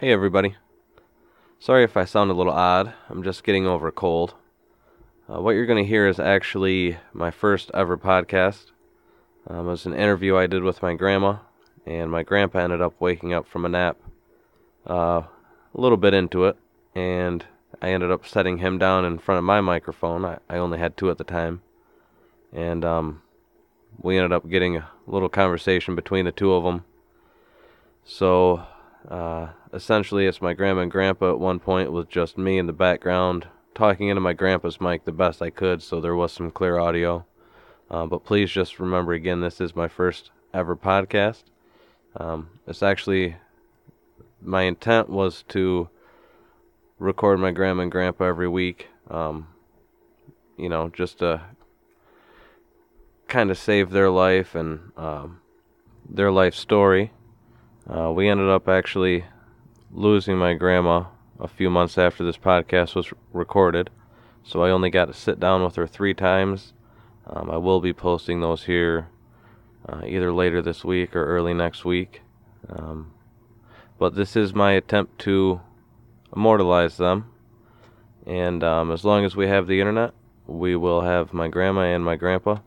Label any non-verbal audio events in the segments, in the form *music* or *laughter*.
Hey, everybody. Sorry if I sound a little odd. I'm just getting over a cold. Uh, what you're going to hear is actually my first ever podcast. Um, it was an interview I did with my grandma, and my grandpa ended up waking up from a nap uh, a little bit into it, and I ended up setting him down in front of my microphone. I, I only had two at the time. And um, we ended up getting a little conversation between the two of them. So uh, essentially, it's my grandma and grandpa at one point with just me in the background talking into my grandpa's mic the best I could, so there was some clear audio. Uh, but please just remember again, this is my first ever podcast. Um, it's actually my intent was to record my grandma and grandpa every week. Um, you know, just to kind of save their life and um, their life story. Uh, we ended up actually losing my grandma a few months after this podcast was recorded, so I only got to sit down with her three times. Um, I will be posting those here uh, either later this week or early next week. Um, but this is my attempt to immortalize them. And um, as long as we have the internet, we will have my grandma and my grandpa.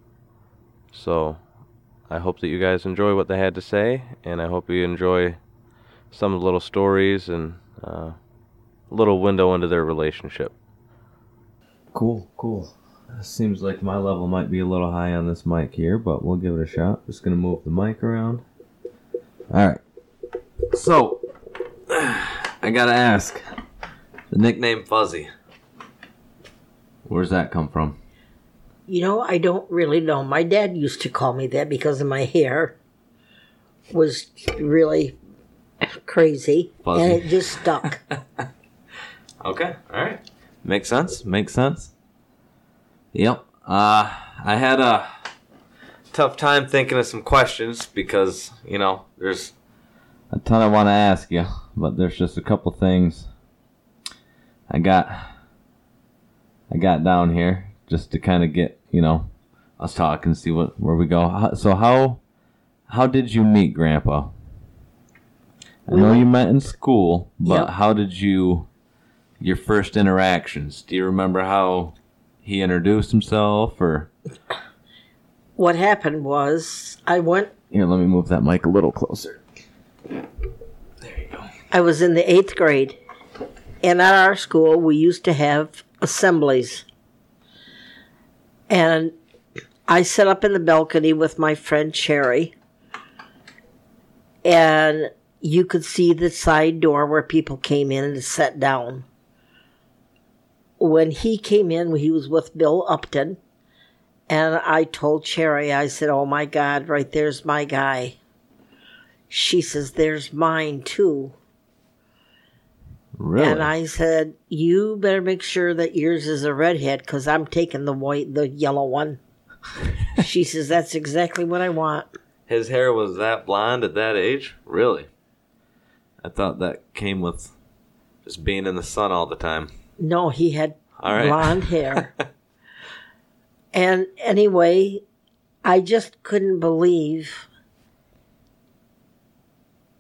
So I hope that you guys enjoy what they had to say, and I hope you enjoy some little stories and uh, a little window into their relationship. Cool, cool. Seems like my level might be a little high on this mic here, but we'll give it a shot. Just gonna move the mic around. Alright. So, *sighs* I gotta ask the nickname Fuzzy. Where's that come from? You know, I don't really know. My dad used to call me that because of my hair was really crazy Fuzzy. and it just stuck. *laughs* Okay, alright. Makes sense, makes sense. Yep. Uh, I had a tough time thinking of some questions because, you know, there's a ton I want to ask you, but there's just a couple things I got I got down here just to kind of get, you know, us talk and see what where we go. So how how did you meet Grandpa? I know you met in school, but Yep. how did you your first interactions? Do you remember how he introduced himself or what happened was I went here, let me move that mic a little closer. There you go. I was in the eighth grade, and at our school we used to have assemblies. And I sat up in the balcony with my friend Cherry, and you could see the side door where people came in and sat down. When he came in, he was with Bill Upton, and I told Cherry, I said, Oh my God, right there's my guy. She says, There's mine too. Really? And I said, "You better make sure that yours is a redhead, because I'm taking the white, the yellow one." *laughs* she says, "That's exactly what I want." His hair was that blonde at that age? Really? I thought that came with just being in the sun all the time. No, he had All right. blonde hair. *laughs* and anyway, I just couldn't believe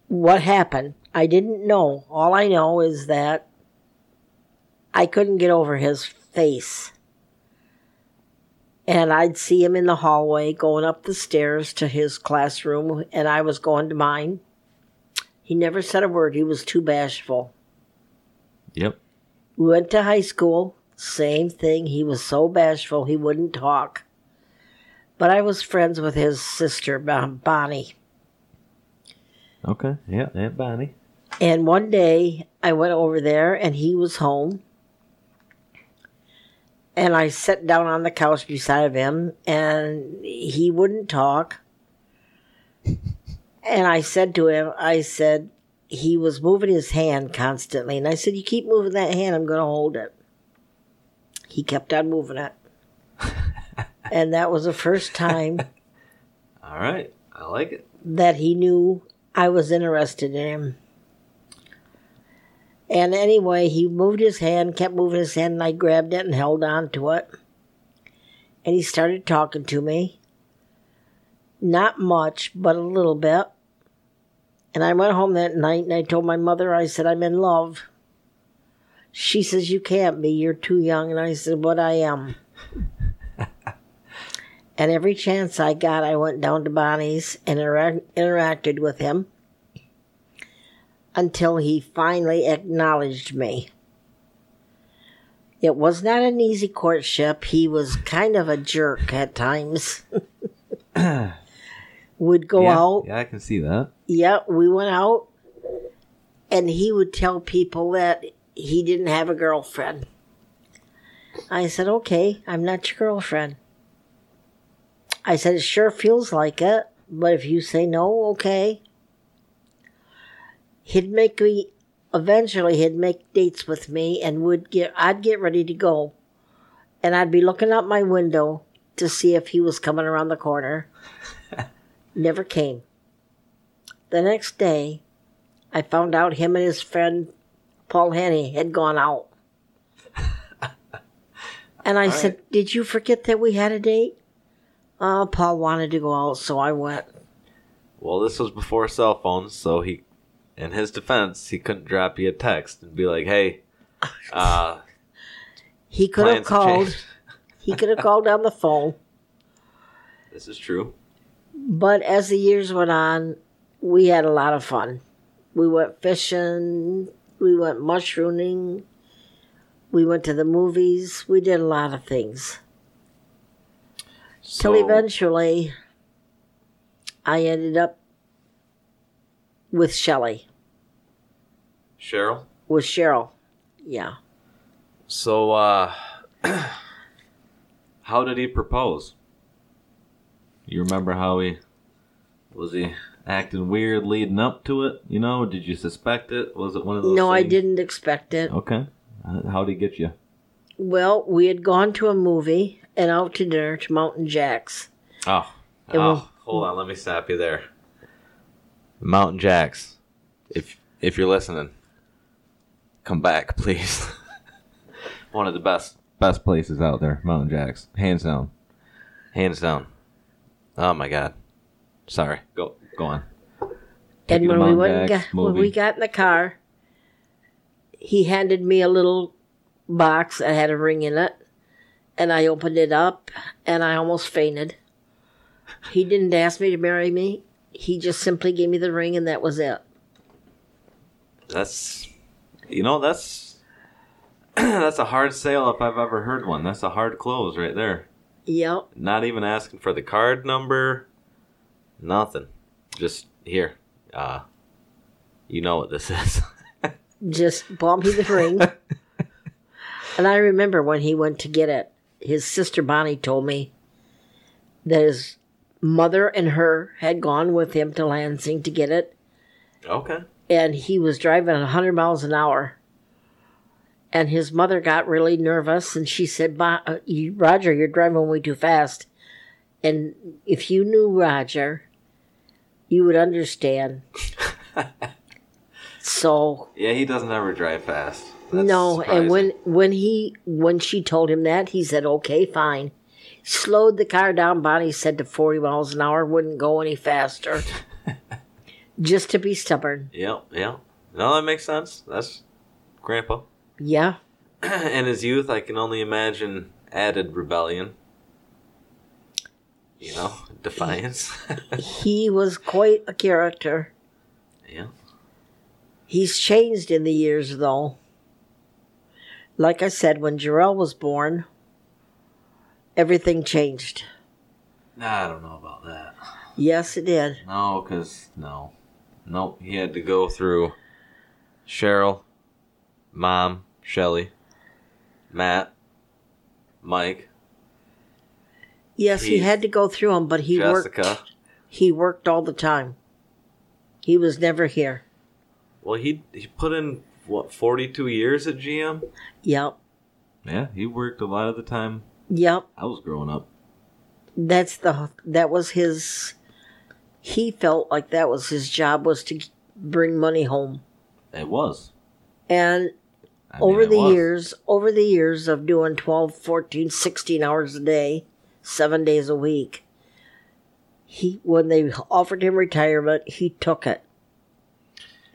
what happened. I didn't know. All I know is that I couldn't get over his face. And I'd see him in the hallway going up the stairs to his classroom, and I was going to mine. He never said a word. He was too bashful. Yep. We went to high school. Same thing. He was so bashful he wouldn't talk. But I was friends with his sister, Bonnie. Okay. Yeah, Aunt Bonnie. And one day I went over there and he was home. And I sat down on the couch beside of him and he wouldn't talk. And I said to him, I said, he was moving his hand constantly. And I said, You keep moving that hand, I'm going to hold it. He kept on moving it. *laughs* and that was the first time *laughs* All right. I like it. that he knew I was interested in him. And anyway, he moved his hand, kept moving his hand, and I grabbed it and held on to it. And he started talking to me. Not much, but a little bit. And I went home that night and I told my mother, I said, I'm in love. She says, You can't be, you're too young. And I said, What I am. *laughs* and every chance I got, I went down to Bonnie's and intera- interacted with him until he finally acknowledged me. It was not an easy courtship. He was kind of a jerk at times. *coughs* Would go yeah, out. Yeah, I can see that. Yeah, we went out, and he would tell people that he didn't have a girlfriend. I said, okay, I'm not your girlfriend. I said, it sure feels like it, but if you say no, okay. He'd make me, eventually, he'd make dates with me and would get, I'd get ready to go. And I'd be looking out my window to see if he was coming around the corner. *laughs* Never came. The next day, I found out him and his friend Paul Henny had gone out. *laughs* and I said, Did you forget that we had a date? Oh, Paul wanted to go out, so I went. Well, this was before cell phones, so he, in his defense, he couldn't drop you a text and be like, "Hey, *laughs* uh, He could have called. changed." He could have called on the phone. *laughs* This is true. But as the years went on, we had a lot of fun. We went fishing, we went mushrooming, we went to the movies, we did a lot of things. So, Till eventually, I ended up with Shelley, Cheryl. with Cheryl. Yeah. So, uh, *clears throat* how did he propose? You remember how he was he acting weird leading up to it? You know, did you suspect it? Was it one of those? No, I didn't expect it. Okay. Uh, How did he get you? Well, we had gone to a movie and out to dinner to Mountain Jack's. Oh, oh, hold on. Let me stop you there. Mountain Jacks, if if you're listening, come back, *laughs* please. One of the best best places out there, Mountain Jacks, hands down, hands down. Oh my God, sorry. Go go on. And when we went Jack's got, when we got in the car, he handed me a little box that had a ring in it, and I opened it up, and I almost fainted. He didn't ask me to marry me. He just simply gave me the ring, and that was it. That's you know that's *clears throat* that's a hard sale if I've ever heard one. That's a hard close right there. Yep. Not even asking for the card number. Nothing. Just here. Uh you know what this *laughs* is. Just bought me the ring. *laughs* and I remember when he went to get it, his sister Bonnie told me that his mother and her had gone with him to Lansing to get it, okay. and he was driving 100 miles an hour. And his mother got really nervous, and she said, "Bo- uh, Roger, you're driving way too fast. And if you knew Roger, you would understand. *laughs* so Yeah, he doesn't ever drive fast. That's no, and when when he when she told him that, he said, "Okay, fine." Slowed the car down. Bonnie said to forty miles an hour, wouldn't go any faster, *laughs* just to be stubborn. Yeah, yeah. No, that makes sense. That's grandpa. *clears throat* Yeah, In his youth, I can only imagine added rebellion. You know, defiance. *laughs* he was quite a character. yeah. He's changed in the years, though. Like I said, when Cheryl was born, everything changed. Nah, I don't know about that. Yes, it did. No, because, no. Nope, he had to go through Cheryl, Mom, Shelly, Matt, Mike, Yes, he Heath, had to go through them, but he worked. He worked all the time. He was never here. Well, he he put in, what, 42 years at GM? Yep. Yeah, he worked a lot of the time Yep. I was growing up. That's the that was his he felt like that was his job was to bring money home. It was. And I mean, over the was. years, over the years of doing 12, 14, 16 hours a day, 7 days a week, he when they offered him retirement, he took it.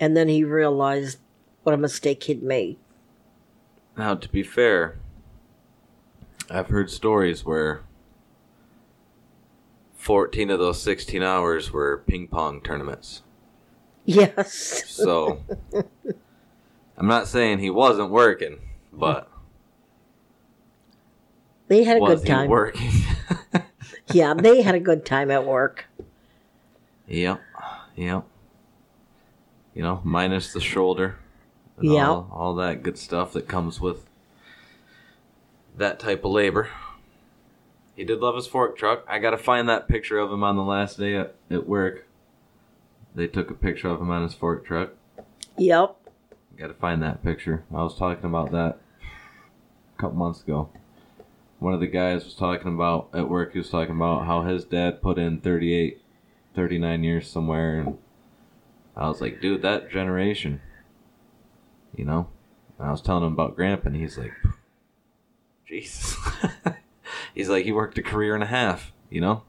And then he realized what a mistake he'd made. Now, to be fair, I've heard stories where 14 of those 16 hours were ping pong tournaments. Yes. So, *laughs* I'm not saying he wasn't working, but They had a good he time. working? *laughs* Yeah, they had a good time at work. yep, yep. You know, minus the shoulder. and Yeah. All, all that good stuff that comes with that type of labor. He did love his fork truck. I gotta find that picture of him on the last day at, at work. They took a picture of him on his fork truck. Yep. Gotta find that picture. I was talking about that a couple months ago. One of the guys was talking about at work, he was talking about how his dad put in 38, 39 years somewhere. And I was like, dude, that generation. You know? And I was telling him about Grandpa, and he's like, Jesus. *laughs* he's like, he worked a career and a half, you know?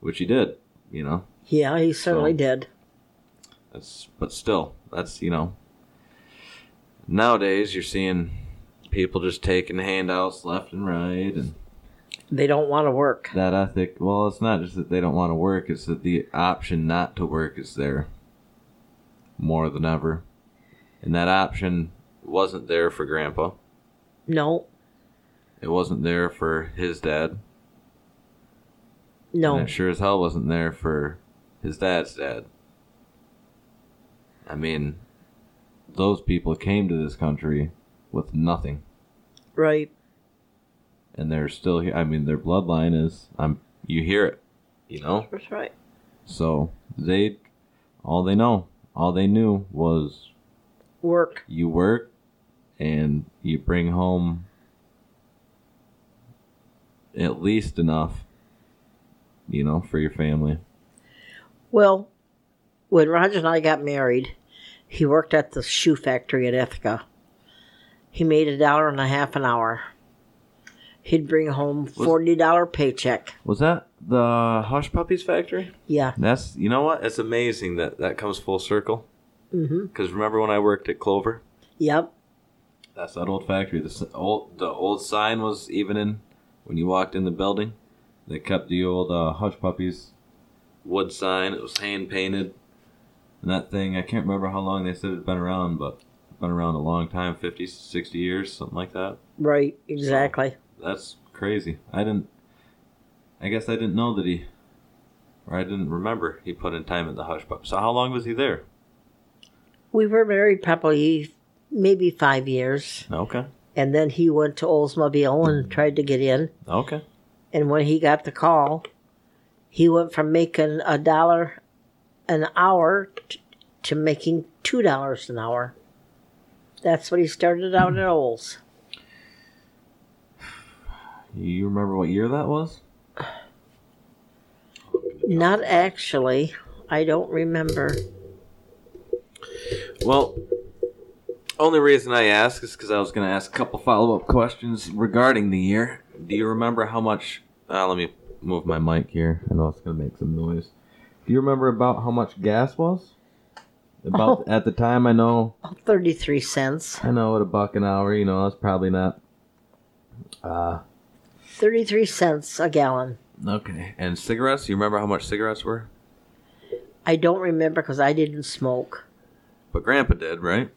Which he did, you know? Yeah, he certainly So- did. That's but still, that's you know. Nowadays, you're seeing people just taking handouts left and right, and They don't want to work. that ethic. Well, it's not just that they don't want to work; it's that the option not to work is there more than ever, and that option wasn't there for Grandpa. No, It wasn't there for his dad. no. And it sure as hell wasn't there for his dad's dad. I mean, those people came to this country with nothing, Right. and they're still here. I mean, their bloodline is. I'm. You hear it, you know. That's right. So they, all they know, all they knew was Work. you work, and you bring home at least enough, you know, for your family. Well, when Roger and I got married, he worked at the shoe factory at Ithaca. He made a dollar and a half an hour. He'd bring home forty dollar paycheck. Was that the Hush Puppies factory? Yeah. That's you know what? It's amazing that that comes full circle. Mm-hmm. Because remember when I worked at Clover? Yep. That's that old factory. The old the old sign was even in when you walked in the building. They kept the old uh, Hush Puppies wood sign. It was hand painted. And that thing, I can't remember how long they said it'd been around, but it's been around a long time 50, 60 years, something like that. Right. Exactly. That's crazy. I didn't. I guess I didn't know that he. Or I didn't remember he put in time at the Hush Pup. So how long was he there? We were married probably maybe five years, Okay. and then he went to Oldsmobile and hmm. tried to get in. Okay. And when he got the call, he went from making a dollar an hour t- to making two dollars an hour. That's what he started out at Olds. You remember what year that was? Not actually. I don't remember. Well, only reason I ask is because I was going to ask a couple follow up questions regarding the year. Do you remember how much? Uh, let me move my mic here. I know it's going to make some noise. Do you remember about how much gas was? About Oh. at the time, I know, Thirty-three cents. I know, at a buck an hour. You know, that's probably not. Uh, Thirty-three cents a gallon. okay. And cigarettes? You remember how much cigarettes were? I don't remember because I didn't smoke. But Grandpa did, right?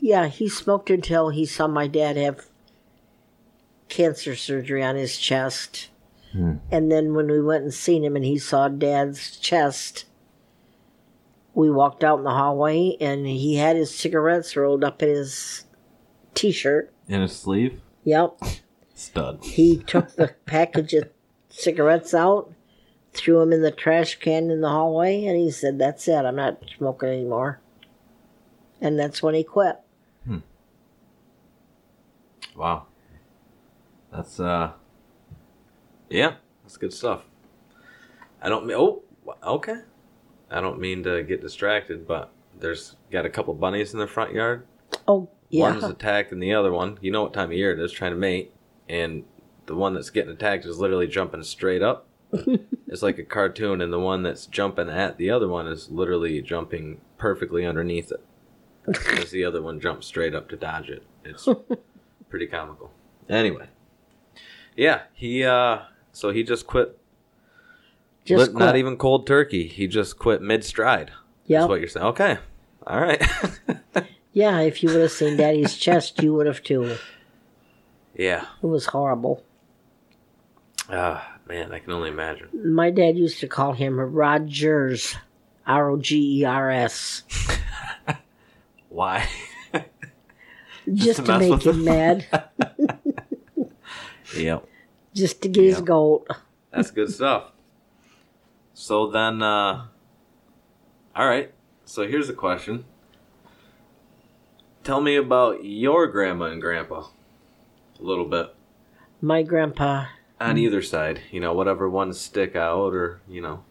Yeah, he smoked until he saw my dad have cancer surgery on his chest. Hmm. And then when we went and seen him and he saw dad's chest, we walked out in the hallway and he had his cigarettes rolled up in his t shirt. In his sleeve? Yep. Stud. He took the package of cigarettes out, threw them in the trash can in the hallway, and he said, That's it, I'm not smoking anymore. And that's when he quit. Wow. That's uh Yeah, that's good stuff. I don't oh okay. I don't mean to get distracted, but there's got a couple bunnies in the front yard. Oh, yeah. One's attacking the other one. You know what time of year it is, trying to mate, and the one that's getting attacked is literally jumping straight up. *laughs* it's like a cartoon, and the one that's jumping at the other one is literally jumping perfectly underneath it. *laughs* As the other one jumps straight up to dodge it. It's *laughs* pretty comical. Anyway, yeah, he uh, so he just quit. Just lit- not even cold turkey. He just quit mid stride. That's Yep. what you're saying. Okay, all right. *laughs* Yeah, if you would have seen Daddy's chest, you would have too. yeah. It was horrible. Ah, man, I can only imagine. My dad used to call him Rogers, R O G E R S, *laughs* Why? Just to to make him mad, *laughs* yep. just to get his Yep. goat. That's good stuff. So then, uh, all right. So here's a question. Tell me about your grandma and grandpa. A little bit My grandpa, on either side. You know, whatever ones stick out, or you know.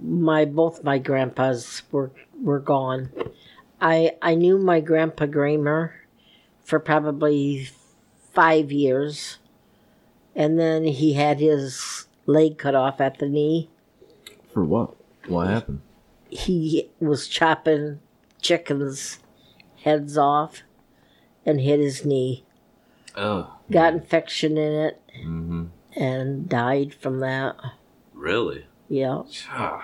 my both my grandpas were were gone. I I knew my grandpa Gramer for probably five years, and then he had his leg cut off at the knee. For what? What happened? He was chopping chickens' heads off and hit his knee. Oh. Got infection in it Mm-hmm. and died from that. Really? Yeah, wow.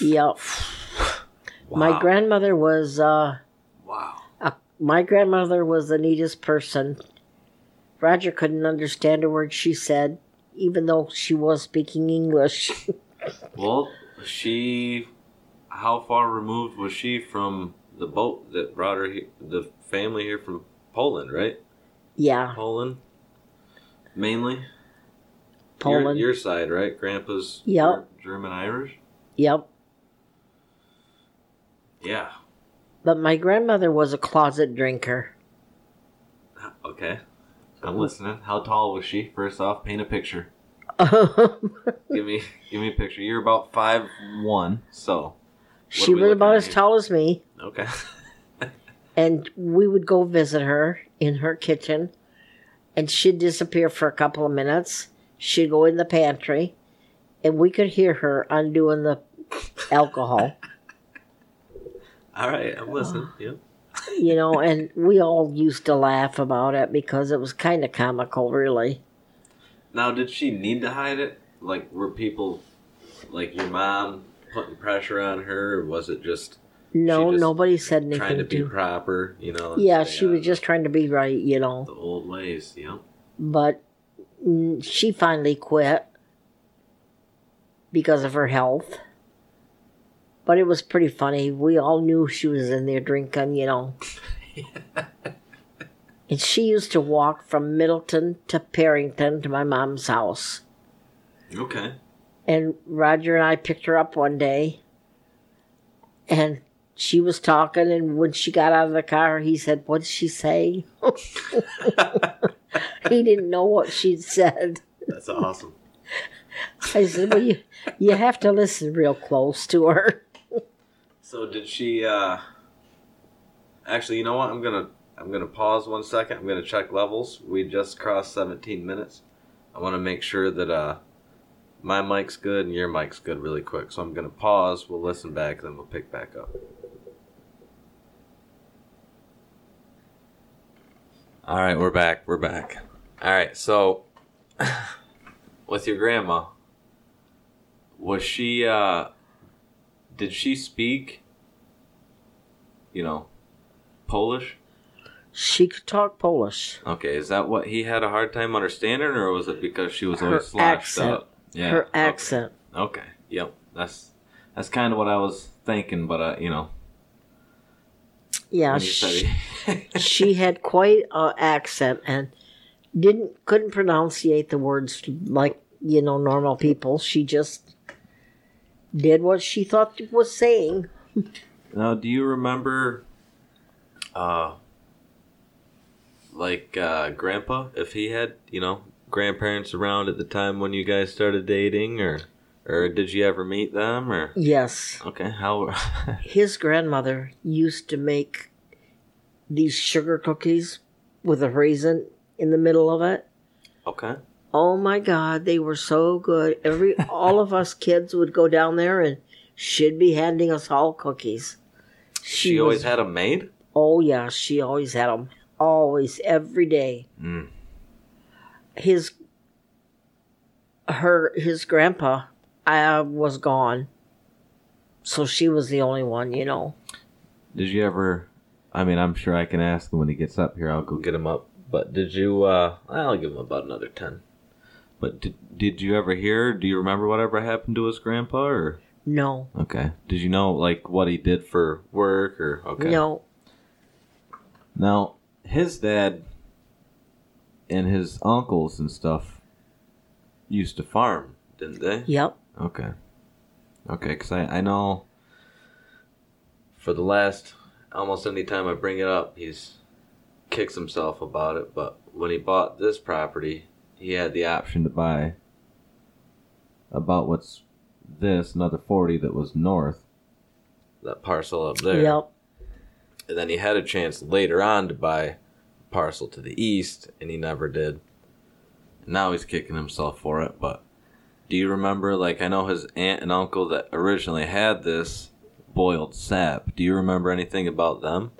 yeah. My grandmother was uh, Wow. My grandmother was the neatest person. Roger couldn't understand a word she said, even though she was speaking English. *laughs* Well, she. How far removed was she from the boat that brought her, he- the family here from Poland, right? yeah, Poland, mainly. Poland. Your, your side, right? Grandpa's Yep. German Irish. Yep. Yeah. But my grandmother was a closet drinker. Okay. I'm listening. How tall was she? First off, paint a picture. Um, *laughs* give me, give me a picture. You're about five one, so she was about as here? tall as me. okay. *laughs* and we would go visit her in her kitchen and she'd disappear for a couple of minutes she'd go in the pantry and we could hear her undoing the alcohol *laughs* All right, I'm listening. *sighs* Yep. you know and we all used to laugh about it because it was kind of comical really Now, did she need to hide it? Like, were people, like your mom, putting pressure on her, or was it just no just nobody said anything. trying to be to proper? You know. yeah she was just trying to be right you know the old ways. You know. but mm, she finally quit because of her health. But it was pretty funny. We all knew she was in there drinking, you know. *laughs* and she used to walk from Middleton to Perrinton to my mom's house. Okay. And Roger and I picked her up one day. And she was talking, and when she got out of the car, he said, What did she say? *laughs* he didn't know what she'd said. That's awesome. I said, Well, you, you have to listen real close to her. So did she? uh Actually, you know what? I'm gonna I'm gonna pause one second. I'm gonna check levels. We just crossed 17 minutes. I want to make sure that uh my mic's good and your mic's good really quick. So I'm gonna pause. We'll listen back, then we'll pick back up. All right, we're back. We're back. All right, so *laughs* with your grandma, was she? uh Did she speak? You know, Polish. She could talk Polish. Okay, is that what he had a hard time understanding, or was it because she was Her always slouched accent. up? Yeah. Her accent. Okay. Yep. That's that's kind of what I was thinking, but uh, you know, Yeah, when you said she, she had quite a accent and didn't couldn't pronunciate the words like you know normal people. She just did what she thought it was saying. now, do you remember, uh, like uh, Grandpa, if he had you know grandparents around at the time when you guys started dating, or or did you ever meet them, or Yes, okay, how? *laughs* his grandmother used to make these sugar cookies with a raisin in the middle of it. okay. Oh my God, they were so good. Every all of us kids would go down there, and she'd be handing us all cookies. She, always had them made. Oh yeah, she always had them. Always, every day. Mm. His, her, his grandpa, uh, was gone, so she was the only one. You know. Did you ever? I mean, I'm sure I can ask him when he gets up here. I'll go get him up. But did you? uh I'll give him about another ten. But did did you ever hear? Do you remember whatever happened to his grandpa? Or No, okay, did you know like what he did for work? Or okay, no, Now his dad and his uncles and stuff used to farm, didn't they? yep. Okay. Okay, because I, I know for the last almost any time I bring it up, he's kicks himself about it. But when he bought this property, he had the option to buy about what's this, another 40 that was north, that parcel up there. Yep. And then he had a chance later on to buy a parcel to the east, and he never did. and Now he's kicking himself for it, but do you remember, like, I know his aunt and uncle that originally had this boiled sap. Do you remember anything about them?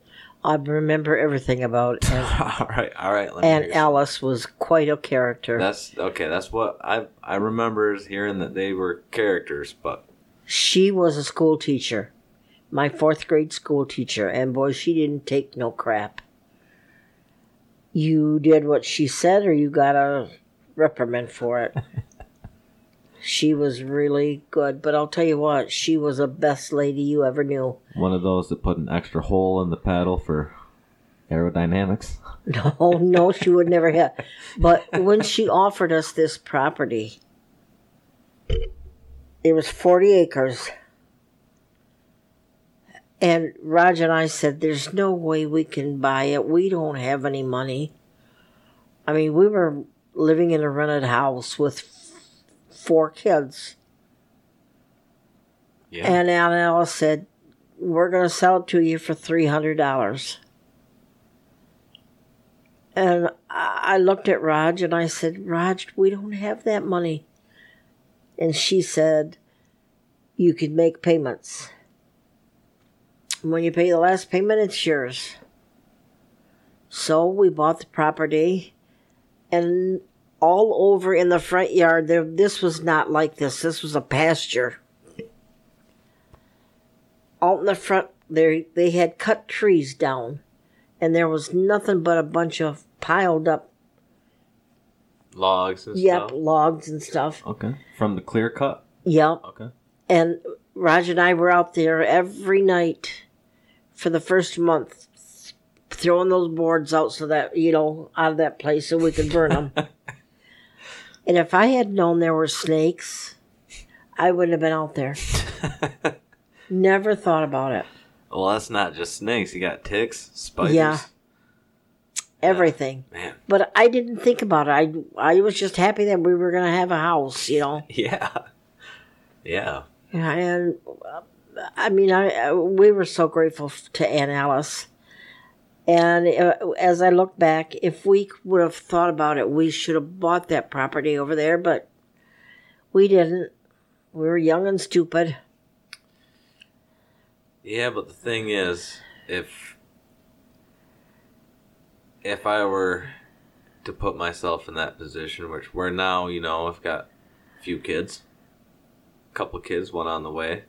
I remember everything about it. *laughs* And, all right, all right. Let and. Alice was quite a character. That's okay. That's what I I remember is hearing that they were characters, but she was a school teacher, my fourth grade school teacher, and boy, she didn't take no crap. You did what she said, or you got a reprimand for it. *laughs* she was really good, but I'll tell you what, she was the best lady you ever knew. one of those that put an extra hole in the paddle for aerodynamics. *laughs* No, no, she would never have. But when she offered us this property, it was 40 acres. And Raj and I said, There's no way we can buy it. We don't have any money. I mean, we were living in a rented house with four kids. Yeah. And Aunt Alice said, We're going to sell it to you for $300. And I looked at Raj and I said, Raj, we don't have that money. And she said, You could make payments. When you pay the last payment, it's yours. So we bought the property, and all over in the front yard, there, this was not like this. This was a pasture. Out in the front, there they had cut trees down, and there was nothing but a bunch of piled up, Logs and yep, stuff. logs and stuff. Okay. From the clear cut. Yep. Okay. And Raj and I were out there every night for the first month, throwing those boards out so that, you know, out of that place so we could burn them. *laughs* and if I had known there were snakes, I wouldn't have been out there. *laughs* Never thought about it. Well, that's not just snakes. You got ticks, spiders. Yeah. Everything. Man. But I didn't think about it. I, I was just happy that we were going to have a house, you know. *laughs* Yeah. Yeah. And uh, I mean, I, I we were so grateful to Aunt Alice. And uh, as I look back, if we would have thought about it, we should have bought that property over there, but we didn't. We were young and stupid. Yeah, but the thing is, if if I were to put myself in that position, which we're now, you know, I've got a few kids, a couple of kids, one on the way,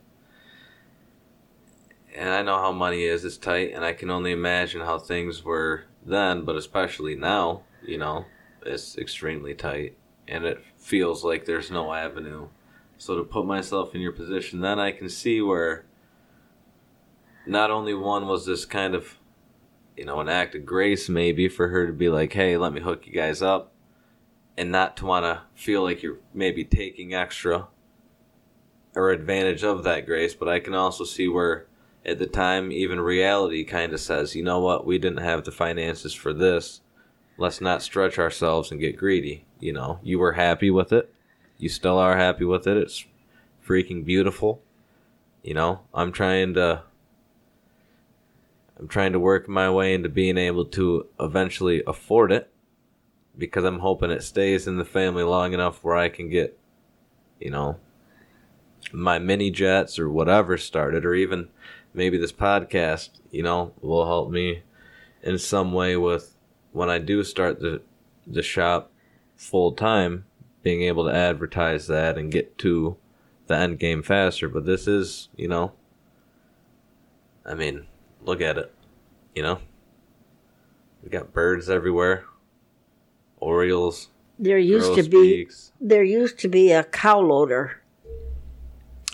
and I know how money is. It's tight, and I can only imagine how things were then, but especially now, you know, it's extremely tight, and it feels like there's no avenue. So to put myself in your position, then I can see where not only one was this kind of you know an act of grace maybe for her to be like hey let me hook you guys up and not to want to feel like you're maybe taking extra or advantage of that grace but i can also see where at the time even reality kind of says you know what? We didn't have the finances for this. Let's not stretch ourselves and get greedy. You know you were happy with it. You still are happy with it. It's freaking beautiful. You know i'm trying to I'm trying to work my way into being able to eventually afford it. because I'm hoping it stays in the family long enough where I can get, you know, my mini jets or whatever started, or even maybe this podcast, you know, will help me in some way with when I do start the the shop full time, being able to advertise that and get to the end game faster. But this is, you know, I mean, look at it, you know. We got birds everywhere. Orioles. There used to be there used to be a cow loader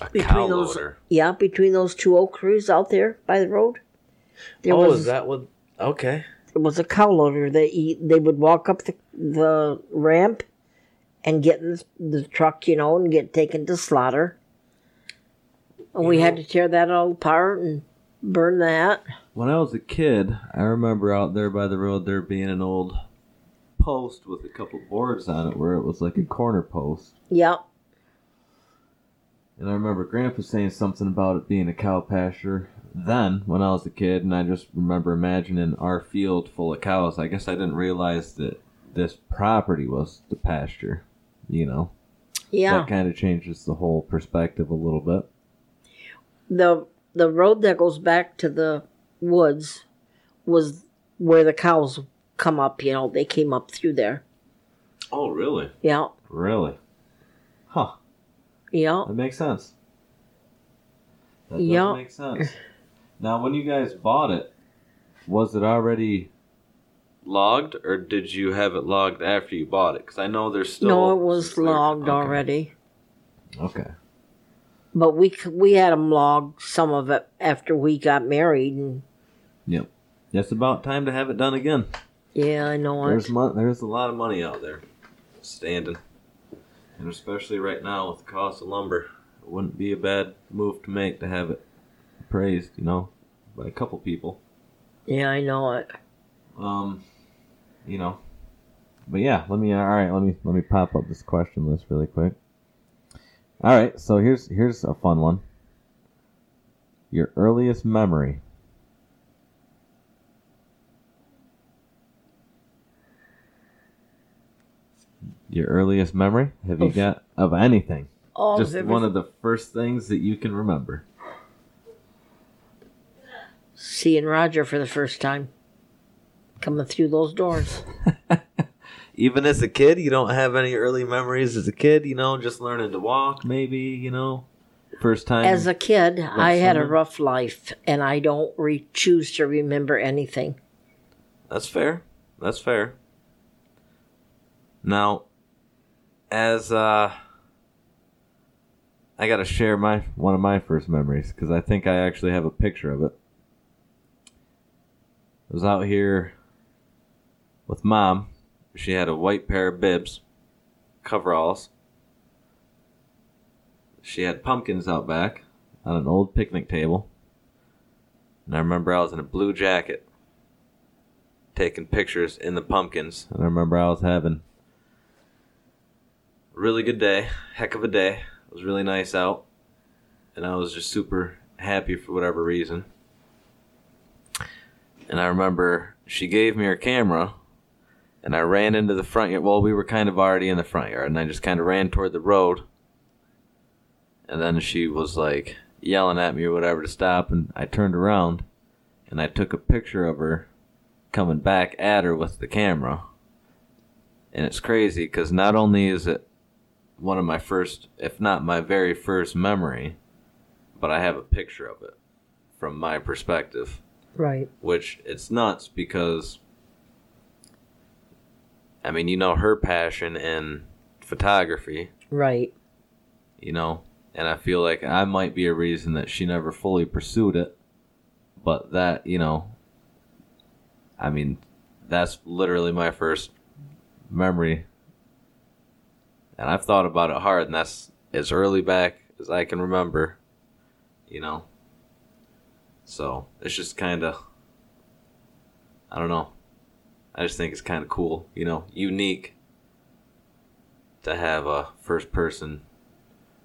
a between cow those loader. yeah between those two oak trees out there by the road. There oh, was is that what? Okay. It was a cow loader They he, they would walk up the the ramp and get in the, the truck, you know, and get taken to slaughter. And we had to tear that all apart and burn that. When I was a kid, I remember out there by the road there being an old post with a couple boards on it where it was like a corner post. Yep. And I remember Grandpa saying something about it being a cow pasture then when I was a kid, and I just remember imagining our field full of cows. I guess I didn't realize that this property was the pasture, you know. Yeah. That kind of changes the whole perspective a little bit. the the road that goes back to the woods was where the cows come up, you know, they came up through there. Oh, really? Yeah. Really? Huh. Yeah. That makes sense. That does make sense. *laughs* Now, when you guys bought it, was it already logged, or did you have it logged after you bought it? Because I know there's still. no, it was logged okay. already. Okay. But we we had them logged some of it after we got married and Yep. It's about time to have it done again. yeah, I know There's it. mon- There's a lot of money out there standing, and especially right now with the cost of lumber, it wouldn't be a bad move to make to have it praised, you know, by a couple people. Yeah, I know it. um you know but yeah let me all right let me let me pop up this question list really quick all right so here's here's a fun one your earliest memory your earliest memory have you got of anything Oh, just one of the first things that you can remember seeing Roger for the first time coming through those doors. *laughs* even as a kid, you don't have any early memories as a kid, you know, just learning to walk, maybe, you know, first time. As a kid, I had a rough life, and I don't re- choose to remember anything. That's fair. That's fair. Now, as uh, I got to share my one of my first memories because I think I actually have a picture of it. I was out here with mom. She had a white pair of bibs, coveralls. She had pumpkins out back on an old picnic table. And I remember I was in a blue jacket taking pictures in the pumpkins. And I remember I was having really good day, heck of a day. It was really nice out. And I was just super happy for whatever reason. And I remember she gave me her camera and I ran into the front yard. Well, we were kind of already in the front yard and I just kind of ran toward the road. And then she was like yelling at me or whatever to stop and I turned around and I took a picture of her coming back at her with the camera. And it's crazy because not only is it one of my first, if not my very first memory, but I have a picture of it from my perspective, Right. which it's nuts because, I mean, you know, her passion in photography, Right. you know, and I feel like I might be a reason that she never fully pursued it, but that, you know, I mean, that's literally my first memory. And I've thought about it hard, and that's as early back as I can remember, you know. So it's just kind of, I don't know. I just think it's kind of cool, you know, unique to have a first person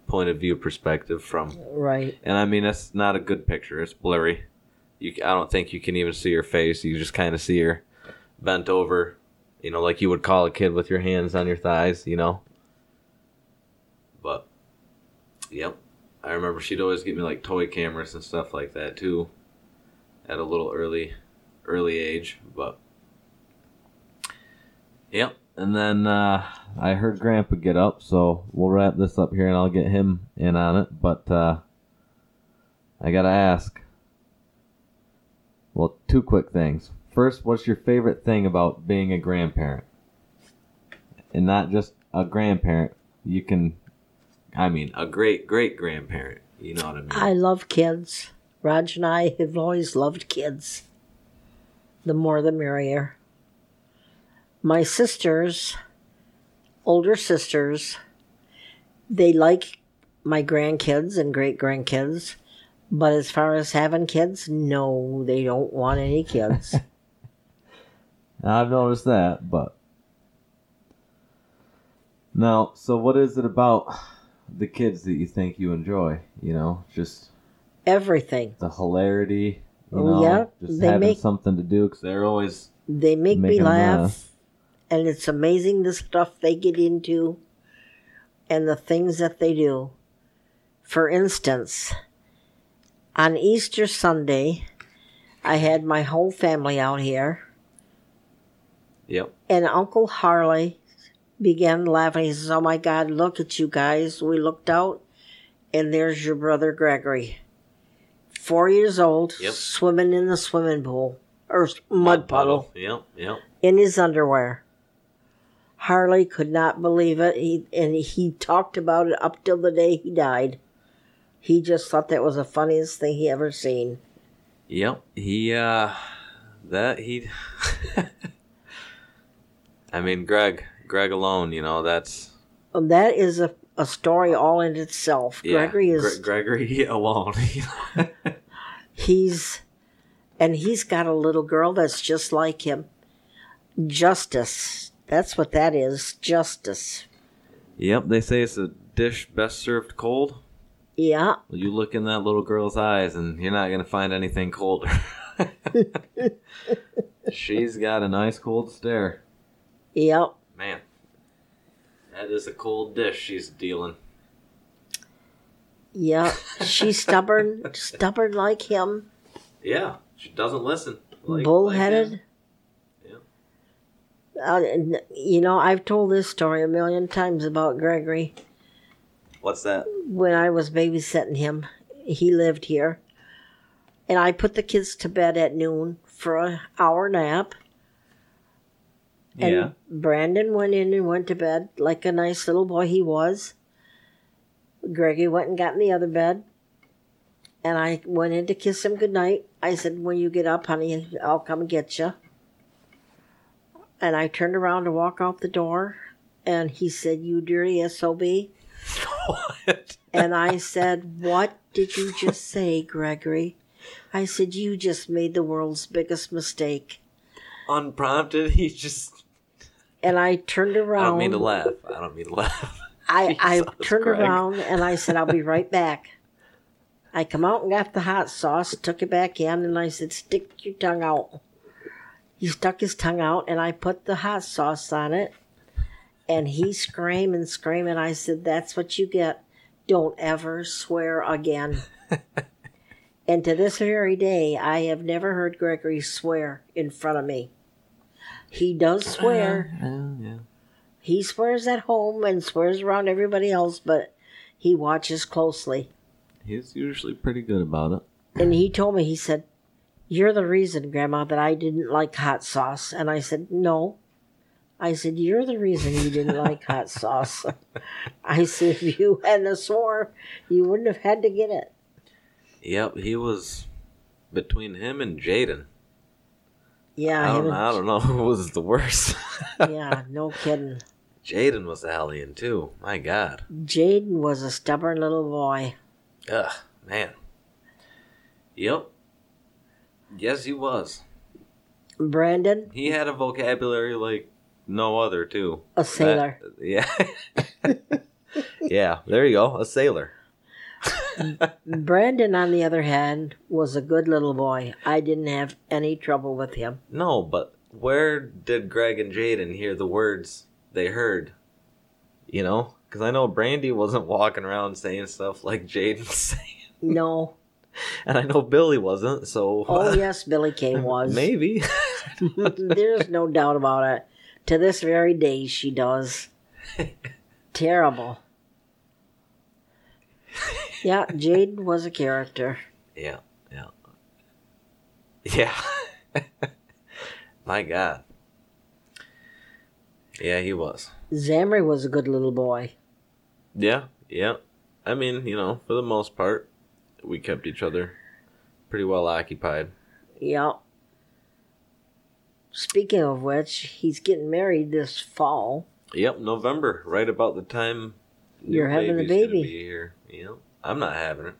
point of view perspective from Right. and I mean, that's not a good picture. It's blurry. You, I don't think you can even see her face. You just kind of see her bent over You know, like you would call a kid with your hands on your thighs, you know? But, yep. I remember she'd always get me like toy cameras and stuff like that too at a little early early age, but Yep. And then uh, I heard Grandpa get up, so we'll wrap this up here and I'll get him in on it. But uh, I gotta ask. Well, two quick things. First, what's your favorite thing about being a grandparent? And not just a grandparent. You can, I mean, a great great grandparent. You know what I mean? I love kids. Rog and I have always loved kids. The more the merrier. My sisters, older sisters, they like my grandkids and great grandkids, but as far as having kids, no, they don't want any kids. *laughs* I've noticed that, but now, so what is it about the kids that you think you enjoy? You know, just Everything. the hilarity. You Oh, know, yeah, just they having make- something to do because they're always They make me a laugh. and it's amazing the stuff they get into and the things that they do. For instance, on Easter Sunday, I had my whole family out here, Yep. and Uncle Harley began laughing. He says, Oh my God, look at you guys. We looked out, and there's your brother Gregory. Four years old, Yep. swimming in the swimming pool or mud puddle Yep. Yep. in his underwear. Harley could not believe it, he, and he talked about it up till the day he died. He just thought that was the funniest thing he ever seen. Yep. He uh that he *laughs* I mean Greg Greg alone, you know, that's And that is a, a story all in itself. yeah, Gregory is Gre- Gregory *laughs* alone. he's and he's got a little girl that's just like him. Justice. That's what that is. Justice. yep, they say it's a dish best served cold. Yeah. You look in that little girl's eyes and you're not going to find anything colder. *laughs* *laughs* She's got a nice cold stare. Yep. Man, that is a cold dish she's dealing. Yeah. She's *laughs* stubborn, stubborn like him. Yeah, she doesn't listen. Like- bullheaded. like him. Uh, you know, I've told this story a million times about Gregory. What's that? When I was babysitting him, he lived here. And I put the kids to bed at noon for an hour nap. And yeah. Brandon went in and went to bed like a nice little boy he was. Gregory went and got in the other bed. And I went in to kiss him goodnight. I said, When you get up, honey, I'll come and get you. And I turned around to walk out the door. And he said, You dirty SOB. what? And I said, What did you just say, Gregory? I said, You just made the world's biggest mistake. Unprompted, he just. And I turned around. I don't mean to laugh. I don't mean to laugh. *laughs* I, I turned Greg. around and I said, I'll be right back. I come out and got the hot sauce, took it back in, and I said, Stick your tongue out. He stuck his tongue out, and I put the hot sauce on it. And he screamed and screamed, and I said, That's what you get. Don't ever swear again. *laughs* and to this very day, I have never heard Gregory swear in front of me. He does swear. Yeah, yeah. He swears at home and swears around everybody else, but he watches closely. He's usually pretty good about it. And he told me, he said, You're the reason, Grandma, that I didn't like hot sauce. And I said, No. I said, You're the reason you didn't *laughs* like hot sauce. *laughs* I said, If you hadn't swore, you wouldn't have had to get it. Yep, he was between him and Jaden. Yeah, I don't, I don't know *laughs* who was the worst. yeah, no kidding. *laughs* Jaden was a hellion too. My God. Jaden was a stubborn little boy. Ugh, man. Yep. Yes, he was. Brandon, He had a vocabulary like no other too. a sailor. That- yeah. *laughs* yeah, there you go. A sailor. *laughs* Brandon, on the other hand, was a good little boy. I didn't have any trouble with him. No, but where did Greg and Jaden hear the words they heard? You know, because I know Brandy wasn't walking around saying stuff like Jaden's *laughs* saying, No. *laughs* and I know Billy wasn't. So Oh, yes, Billy Kane was. maybe. There's no doubt about it. To this very day, she does. Terrible. Yeah, Jade was a character. yeah, yeah, yeah. *laughs* My God. Yeah, he was. Zamri was a good little boy. Yeah, yeah. I mean, you know, for the most part, we kept each other pretty well occupied. Yeah. Speaking of which, he's getting married this fall. Yep, November, right about the time You're having a baby. Be here. Yep, I'm not having it.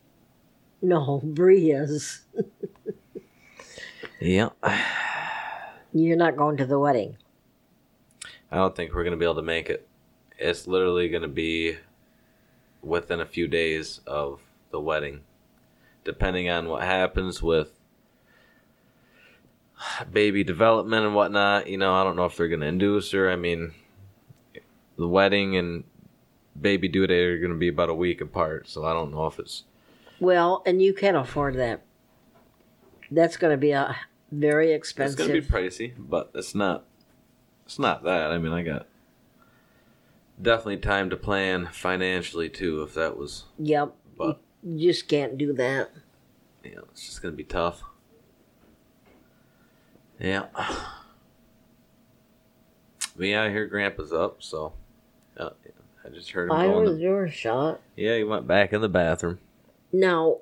No, Bree is. Yep. You're not going to the wedding. I don't think we're gonna be able to make it. It's literally gonna be within a few days of the wedding, depending on what happens with baby development and whatnot. You know, I don't know if they're gonna induce her. I mean, the wedding and baby due date are gonna be about a week apart, so I don't know if it's Well, and you can afford that. That's going to be a very expensive. it's gonna be pricey, but it's not. It's not that. I mean, I got definitely time to plan financially too. If that was Yep. But- you just can't do that. Yeah, it's just gonna be tough. Yeah. *sighs* But yeah, I hear Grandpa's up, so uh, I just heard him I going. was to- your shot. yeah, he went back in the bathroom. Now,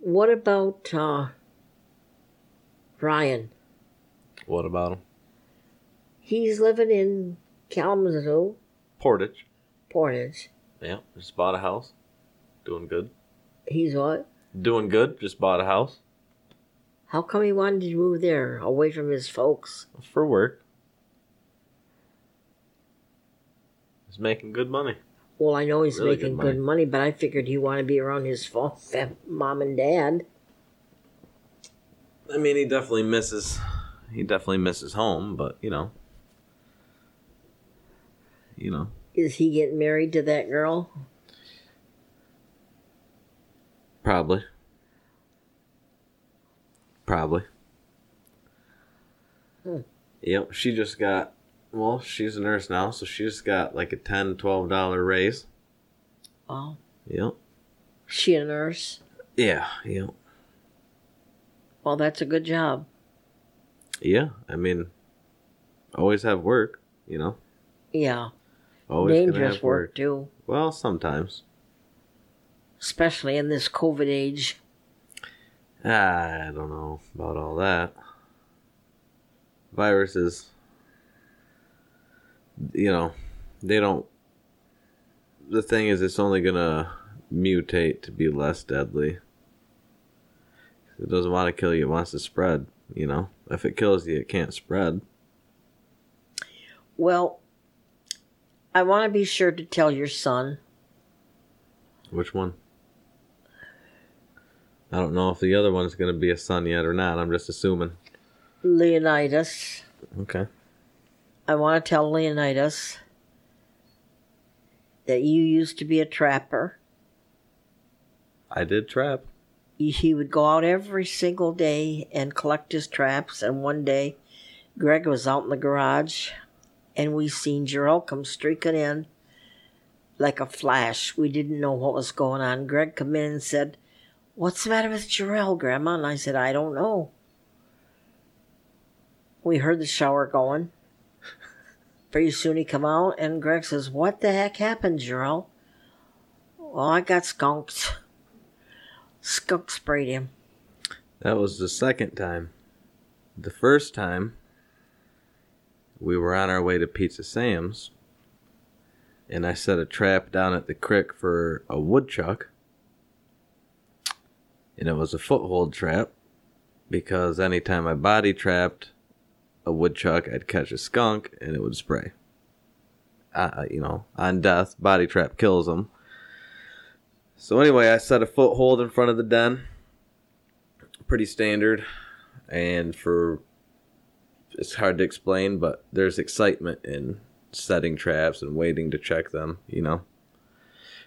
what about uh, Ryan? What about him? He's living in Kalamazoo, Portage. Portage. Yeah, just bought a house. Doing good. He's what? Doing good. Just bought a house How come he wanted to move there, away from his folks? for work. He's making good money. Well, I know he's Really good making money. good money, but I figured he wanted to be around his mom and dad. I mean, he definitely misses. He definitely misses home, but you know, you know, Is he getting married to that girl? probably, probably. Hmm. Yep, she just got. Well, she's a nurse now, so she's got like a 10 $12 raise. Oh, Yep. she a nurse? Yeah. Yep. Well, that's a good job. Yeah. I mean, always have work. You know, Yeah, always dangerous have work too, Well, sometimes. especially in this COVID age. Ah, I don't know about all that. Viruses, you know, they don't. The thing is, it's only gonna mutate to be less deadly. It doesn't want to kill you, it wants to spread, you know? If it kills you, it can't spread. Well, I want to be sure to tell your son. Which one? I don't know if the other one's gonna be a son yet or not. I'm just assuming. Leonidas. Okay. I want to tell Leonidas that you used to be a trapper. I did trap. He would go out every single day and collect his traps. And one day, Greg was out in the garage, and we seen Jarrell come streaking in like a flash. We didn't know what was going on. Greg come in and said, "What's the matter with Jarrell, Grandma?" And I said, "I don't know." We heard the shower going. Pretty soon he come out, and Greg says, "What the heck happened, Jarrell?" Well, I got skunked. Skunk sprayed him. That was the second time. The first time, we were on our way to Pizza Sam's, and I set a trap down at the creek for a woodchuck. And it was a foothold trap because anytime I body trapped a woodchuck, I'd catch a skunk and it would spray. Uh, you know, on death, body trap kills them. So anyway, I set a foothold in front of the den pretty standard. And for it's hard to explain, but there's excitement in setting traps and waiting to check them, you know.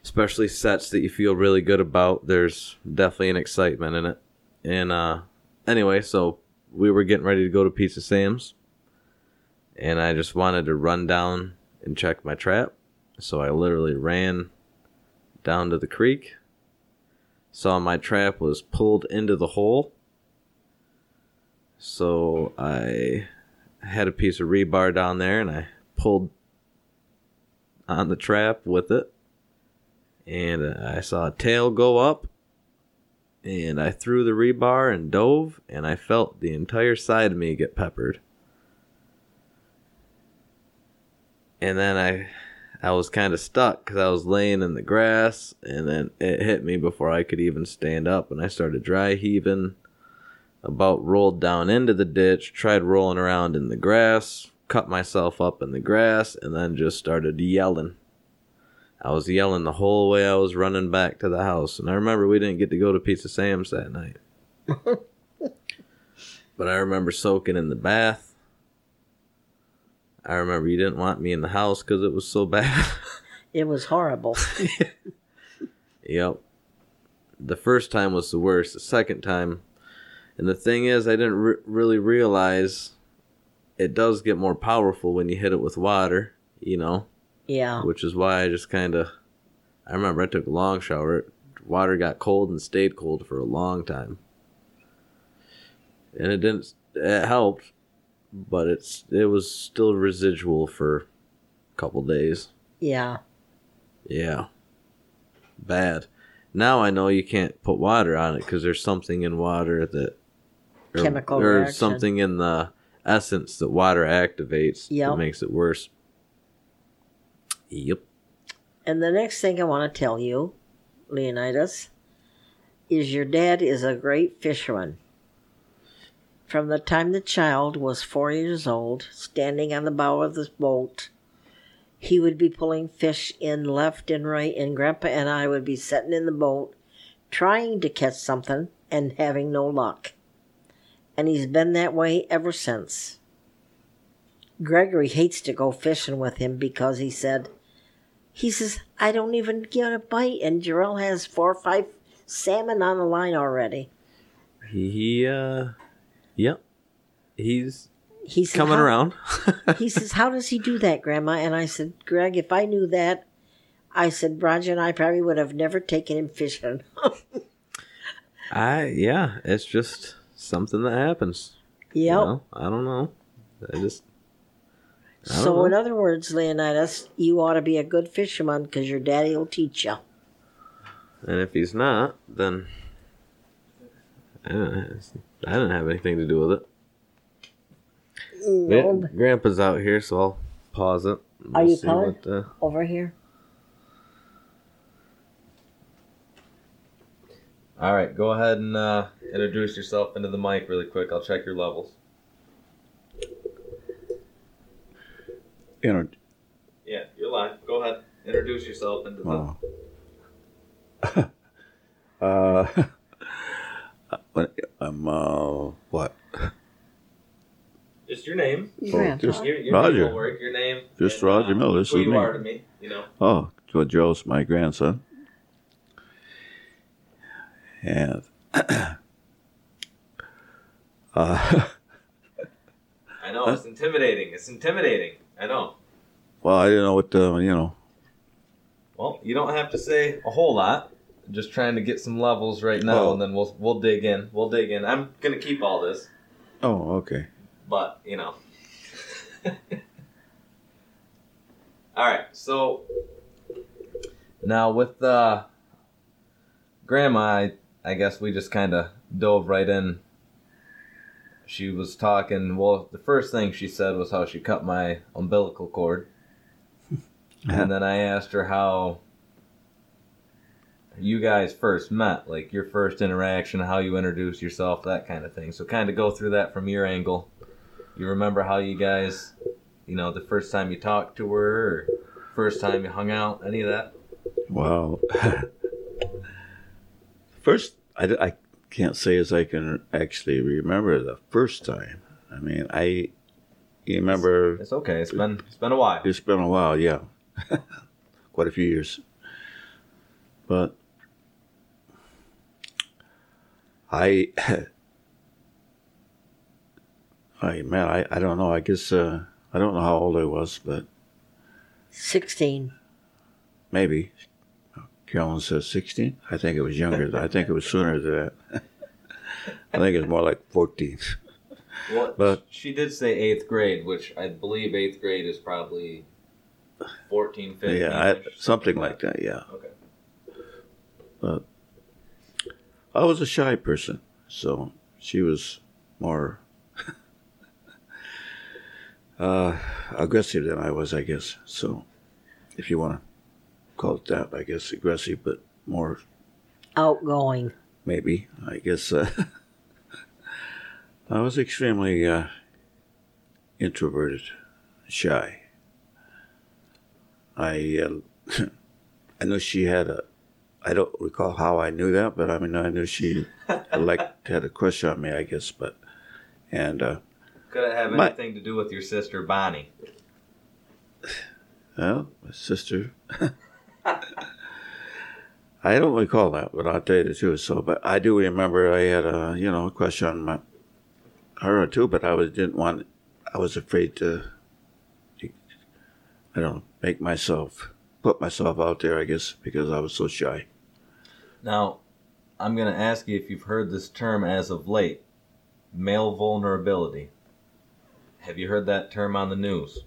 Especially sets that you feel really good about, there's definitely an excitement in it. And uh anyway, so we were getting ready to go to Pizza Sam's and I just wanted to run down and check my trap. So I literally ran down to the creek, saw my trap was pulled into the hole. So I had a piece of rebar down there and I pulled on the trap with it. And I saw a tail go up. And I threw the rebar and dove, and I felt the entire side of me get peppered. And then I I was kind of stuck because I was laying in the grass, and then it hit me before I could even stand up, and I started dry heaving. About rolled down into the ditch, tried rolling around in the grass, cut myself up in the grass, and then just started yelling. I was yelling the whole way I was running back to the house, and I remember we didn't get to go to Pizza Sam's that night. *laughs* but I remember soaking in the bath. I remember you didn't want me in the house because it was so *laughs* bad. It was horrible. *laughs* Yep. The first time was the worst. The second time, and the thing is, I didn't re- really realize it does get more powerful when you hit it with water, you know, Yeah. which is why I just kind of. I remember I took a long shower. Water got cold and stayed cold for a long time. And it didn't. It helped, but it's it was still residual for a couple days. Yeah. Yeah. Bad. Now I know you can't put water on it because there's something in water that. Or, Chemical or reaction. something in the essence that water activates Yep. that makes it worse. Yep. And the next thing I want to tell you, Leonidas, is your dad is a great fisherman. From the time the child was four years old, standing on the bow of the boat, he would be pulling fish in left and right, and Grandpa and I would be sitting in the boat trying to catch something and having no luck. And he's been that way ever since. Gregory hates to go fishing with him because he said, he says, I don't even get a bite, and Jarrell has four or five salmon on the line already. He, he uh, yep. He's He said, coming "How-" around. *laughs* he says, How does he do that, Grandma? And I said, Greg, if I knew that, I said, Roger and I probably would have never taken him fishing. *laughs* I yeah, it's just something that happens. you yep. know? I don't know. I just So, know. in other words, Leonidas, you ought to be a good fisherman because your daddy will teach you. And if he's not, then I don't, I didn't have anything to do with it. No, Yeah, Grandpa's out here, so I'll pause it. Are we'll you see coming? what, uh, over here. All right, go ahead and uh, introduce yourself into the mic really quick. I'll check your levels. You know, Yeah, you're live. Go ahead. Introduce yourself into the. oh. *laughs* uh, what- *laughs* I'm uh, what? Just your name. Grandpa. just- Your, your Roger. name work. Your name. Just and, Roger uh, Miller, this Who is you me. are to me. You know. Oh, so Joe's my grandson, and *clears throat* uh, *laughs* I know it's intimidating. It's intimidating. I know. well, I didn't know what uh, you know. Well, you don't have to say a whole lot. Just trying to get some levels right now, Oh. and then we'll we'll dig in. We'll dig in. I'm gonna keep all this, Oh, okay. but you know. *laughs* all right. So now with uh, Grandma, I, I guess we just kind of dove right in. She was talking. Well, the first thing she said was how she cut my umbilical cord. *laughs* And then I asked her how you guys first met, like your first interaction, how you introduced yourself, that kind of thing. So kind of go through that from your angle. You remember how you guys, you know, the first time you talked to her, or first time you hung out, any of that? Well, *laughs* first, I, I can't say as I can actually remember the first time. I mean, I You remember? It's okay. It's been it's been a while. It's been a while, yeah, *laughs* quite a few years. But I, *laughs* I man, I, I don't know. I guess uh, I don't know how old I was, but 16. maybe. Carolyn says sixteen. I think it was younger. I think it was sooner than that. I think it's more like fourteen. Well, But- she did say eighth grade, which I believe eighth grade is probably 14, 15. Yeah, I, something like that. Yeah. Okay. But I was a shy person, so she was more *laughs* uh, aggressive than I was, I guess. So, if you want to call it that, I guess aggressive, but more Outgoing. maybe. I guess uh, *laughs* I was extremely uh, introverted, shy. I uh, *laughs* I know she had a. I don't recall how I knew that, but I mean I knew she *laughs* like had a crush on me, I guess. But and uh, Could it have My- anything to do with your sister Bonnie? *sighs* well, my sister. *laughs* I don't recall that, but I'll tell you the truth. So, but I do remember I had a you know a crush on my her too, but I was didn't want. I was afraid to. I don't know, make myself put myself out there. I guess because I was so shy. Now, I'm going to ask you if you've heard this term as of late male vulnerability. Have you heard that term on the news?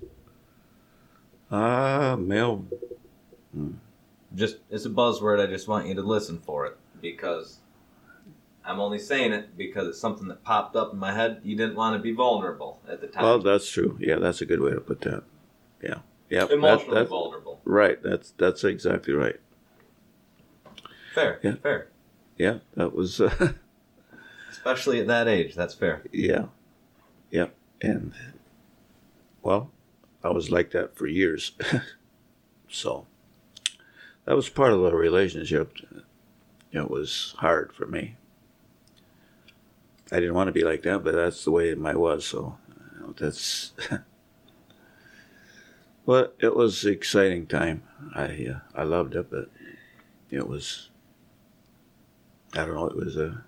Ah, male. Just It's a buzzword. I just want you to listen for it because I'm only saying it because it's something that popped up in my head. You didn't want to be vulnerable at the time. Well, that's true. Yeah, that's a good way to put that. Yeah, yeah. that- Emotionally that's- vulnerable. Right. That's that's exactly right. Fair. Yeah. Fair. Yeah, that was. Uh, *laughs* Especially at that age. That's fair. Yeah. Yeah. And well, I was like that for years. *laughs* so that was part of the relationship. It was hard for me. I didn't want to be like that, but that's the way I was. So you know, that's. *laughs* well, it was an exciting time. I uh, I loved it, but it was. I don't know. It was a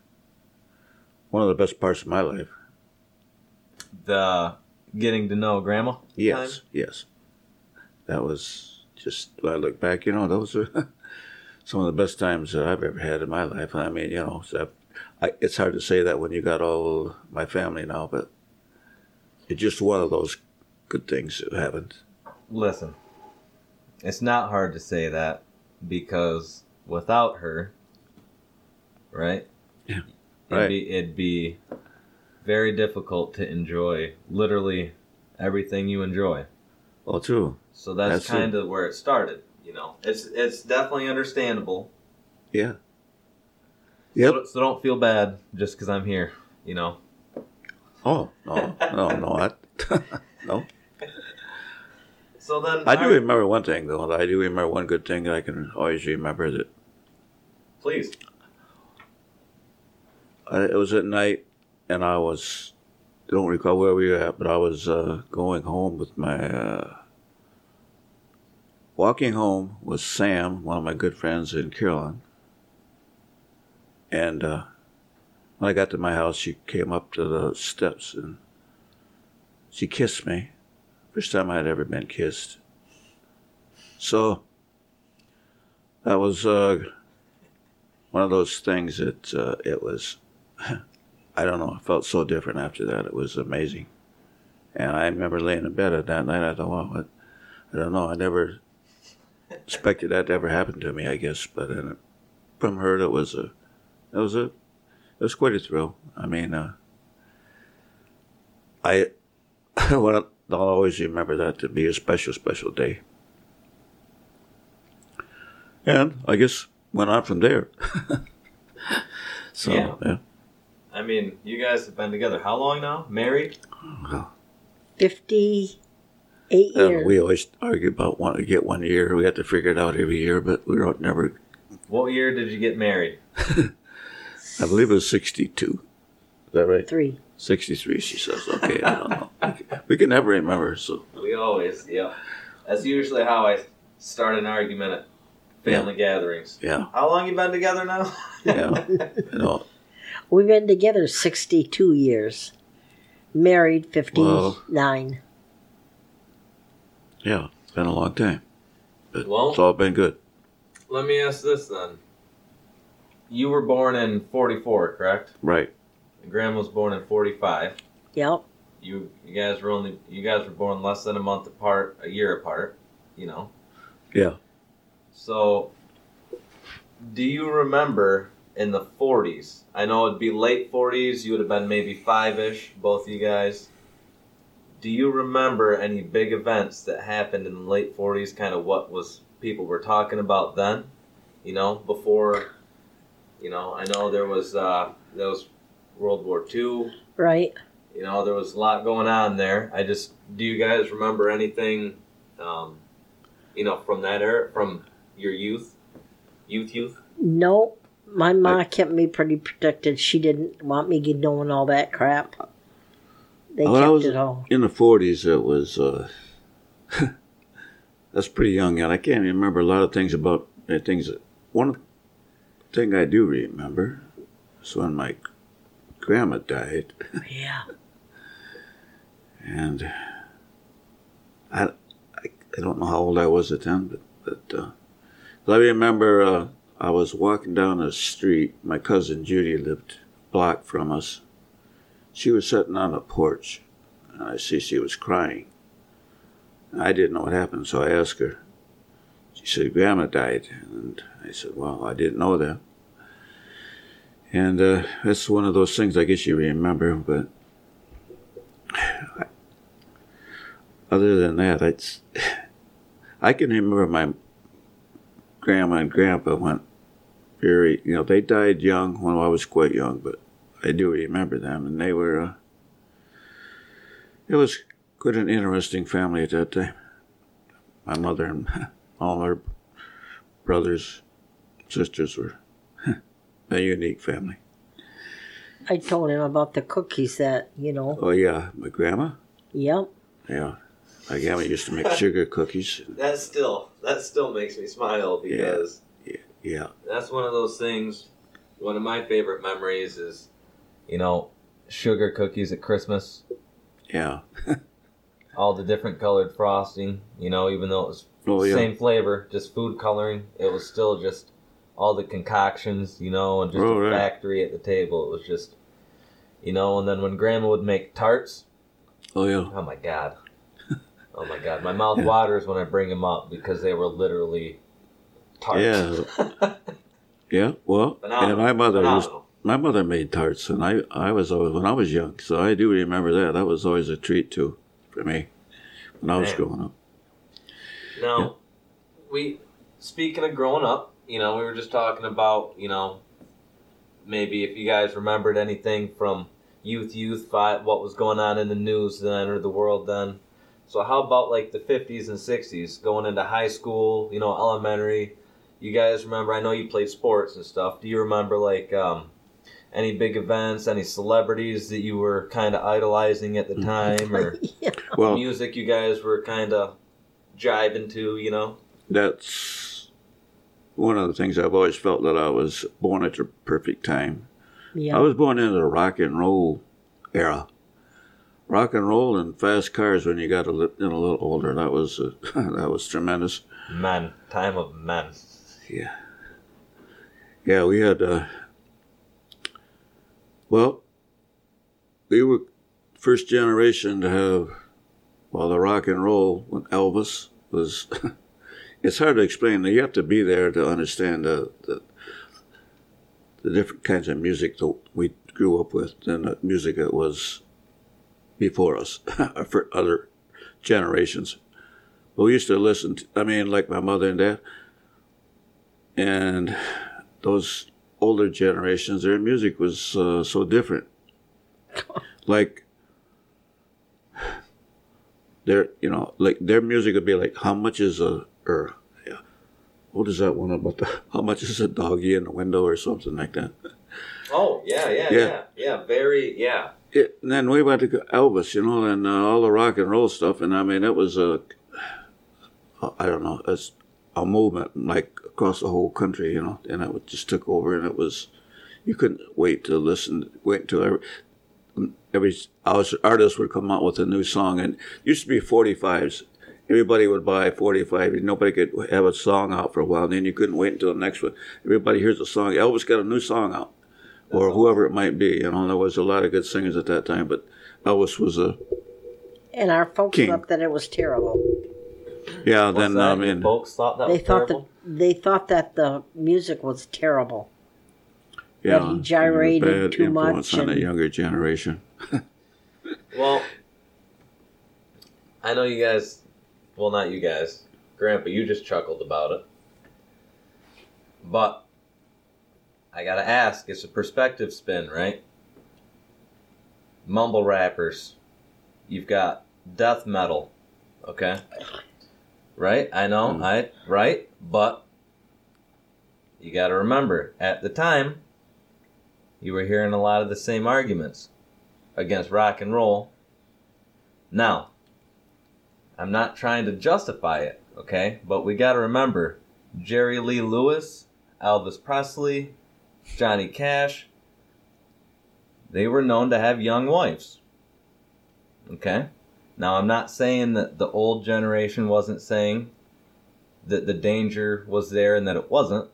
one of the best parts of my life. The getting to know grandma. Yes, time? yes. That was just. When I look back, you know, those are *laughs* some of the best times that I've ever had in my life. I mean, you know, so I, it's hard to say that when you got all my family now, but it's just one of those good things that happened. Listen, it's not hard to say that because without her, right? Yeah, It'd right. be it'd be very difficult to enjoy literally everything you enjoy. Oh, true. So that's, That's kind of where it started. You know, it's it's definitely understandable. Yeah. Yep. So, so don't feel bad just because I'm here. You know. Oh no, no, no, I, *laughs* no. So then I do remember one thing though. I do remember one good thing I can always remember that Please. I, it was at night, and I was don't recall where we were at, but I was uh, going home with my uh, walking home with Sam, one of my good friends in Carolyn, and uh, when I got to my house, she came up to the steps and she kissed me. First time I had ever been kissed. So that was uh, one of those things that uh, it was. *laughs* I don't know. I felt so different after that. It was amazing. And I remember laying in bed at that night. I thought, well, what? I don't know. I never expected that to ever happen to me. I guess, but uh, from her, it was a, it was a, it was quite a thrill. I mean, uh, I, *laughs* well, I'll always remember that to be a special, special day. And I guess went on from there. *laughs* so Yeah. yeah. I mean, you guys have been together how long now? Married? 58 And years. we always argue about wanting to get one year. We have to figure it out every year, but we don't never. What year did you get married? *laughs* I believe it was sixty-two. Is that right? Three. 63, she says. Okay, I don't know. We can never remember, so. We always, yeah. That's usually how I start an argument at family gatherings. Yeah, How long you been together now? yeah. You know, We've been together 62 years. Married 59. Yeah, it's been a long time. But Well- it's all been good. Let me ask this then. You were born in 44, correct? Right. And Grandma was born in 45. Yep. You you guys were only you guys were born less than a month apart, a year apart, you know. Yeah. So do you remember in the 40s? I know it'd be late 40s, you would have been maybe 5ish, both of you guys. Do you remember any big events that happened in the late 40s kind of what was people were talking about then? You know, before you know, I know there was uh there was World War II, Right. you know, there was a lot going on there. I just, do you guys remember anything, um, you know, from that era, from your youth, youth, youth? No, my ma kept me pretty protected. She didn't want me knowing all that crap. They I kept was- it all. In the 40s, it was. Uh, *laughs* that's pretty young, and I can't remember a lot of things about uh, things. That, one thing I do remember is when my grandma died, Yeah. *laughs* and I, I, I don't know how old I was at then, but but uh, I remember uh, I was walking down the street. My cousin Judy lived a block from us. She was sitting on the porch, and I see she was crying. I didn't know what happened, so I asked her. She said, "Grandma died," and I said, "Well, I didn't know that." And uh, that's one of those things I guess you remember, but other than that, it's I can remember my grandma and grandpa went very, you know, they died young when I was quite young, but I do remember them, and they were. Uh, it was quite an interesting family at that time. My mother and *laughs* all her brothers, sisters were *laughs* a unique family. I told him about the cookies that, you know. Oh yeah, my grandma. Yep. Yeah, my grandma used to make sugar cookies. *laughs* That still, that still makes me smile because Yeah, that's one of those things. One of my favorite memories is, you know, sugar cookies at Christmas. yeah. *laughs* All the different colored frosting, you know, even though it was Oh yeah. same flavor, just food coloring. It was still just all the concoctions, you know, and just Oh, a right. factory at the table. It was just, you know, and then when Grandma would make tarts, Oh yeah. oh my god, *laughs* oh my god, my mouth waters when I bring them up because they were literally tarts. Yeah. *laughs* Yeah. Well, Phenomenal. and my mother used, Phenomenal. My mother made tarts, and I I was always when I was young, so I do remember that. That was always a treat too for me when I was Man. growing up. Now, we speaking of growing up, you know, we were just talking about, you know, maybe if you guys remembered anything from youth, youth, what was going on in the news then or the world then. So how about like the 50s and 60s, going into high school, you know, elementary? You guys remember? I know you played sports and stuff. Do you remember like um, any big events, any celebrities that you were kind of idolizing at the time, or *laughs* yeah. Well, music you guys were kind of jiving to? You know. that's one of the things I've always felt that I was born at the perfect time. I was born into the rock and roll era. Rock and roll and fast cars when you got a, li- a little older. That was uh, *laughs* that was tremendous. Men, time of men. Yeah. Yeah, we had, uh, well, we were first generation to have, well, the rock and roll when Elvis was, *laughs* it's hard to explain. You have to be there to understand the, the, the different kinds of music that we grew up with and the music that was before us, *laughs* for other generations. But we used to listen to, I mean, like my mother and dad, and those older generations, their music was uh, so different. like their, you know, like their music would be like, "How much is a or yeah, what is that one about the *laughs* how much is a doggy in the window or something like that?" Oh yeah, yeah, Yeah. yeah, yeah. Very, yeah. it, and then we went to Elvis, you know, and uh, all the rock and roll stuff, and I mean, it was a, I don't know, it's a movement like across the whole country, you know, and it just took over, and it was, you couldn't wait to listen, wait until every, every artist would come out with a new song, and it used to be 45s. Everybody would buy 45. Nobody could have a song out for a while. And then you couldn't wait until the next one. Everybody hears a song. Elvis got a new song out or whoever it might be. You know, there was a lot of good singers at that time, but Elvis was a And our folks King. thought that it was terrible. Yeah. What's then that? I mean, folks thought that They was thought terrible. that they thought that the music was terrible. yeah, he gyrated there was a bad too influence much on the younger generation. *laughs* Well, I know you guys. Well, not you guys. Grandpa, you just chuckled about it. But I gotta ask, it's a perspective spin, right? Mumble rappers. You've got death metal, okay? Right? I know, Mm. I right, but you gotta remember, at the time, you were hearing a lot of the same arguments against rock and roll. Now, I'm not trying to justify it, okay? But we got to remember Jerry Lee Lewis, Elvis Presley, Johnny Cash, they were known to have young wives. Okay? Now, I'm not saying that the old generation wasn't saying that the danger was there and that it wasn't.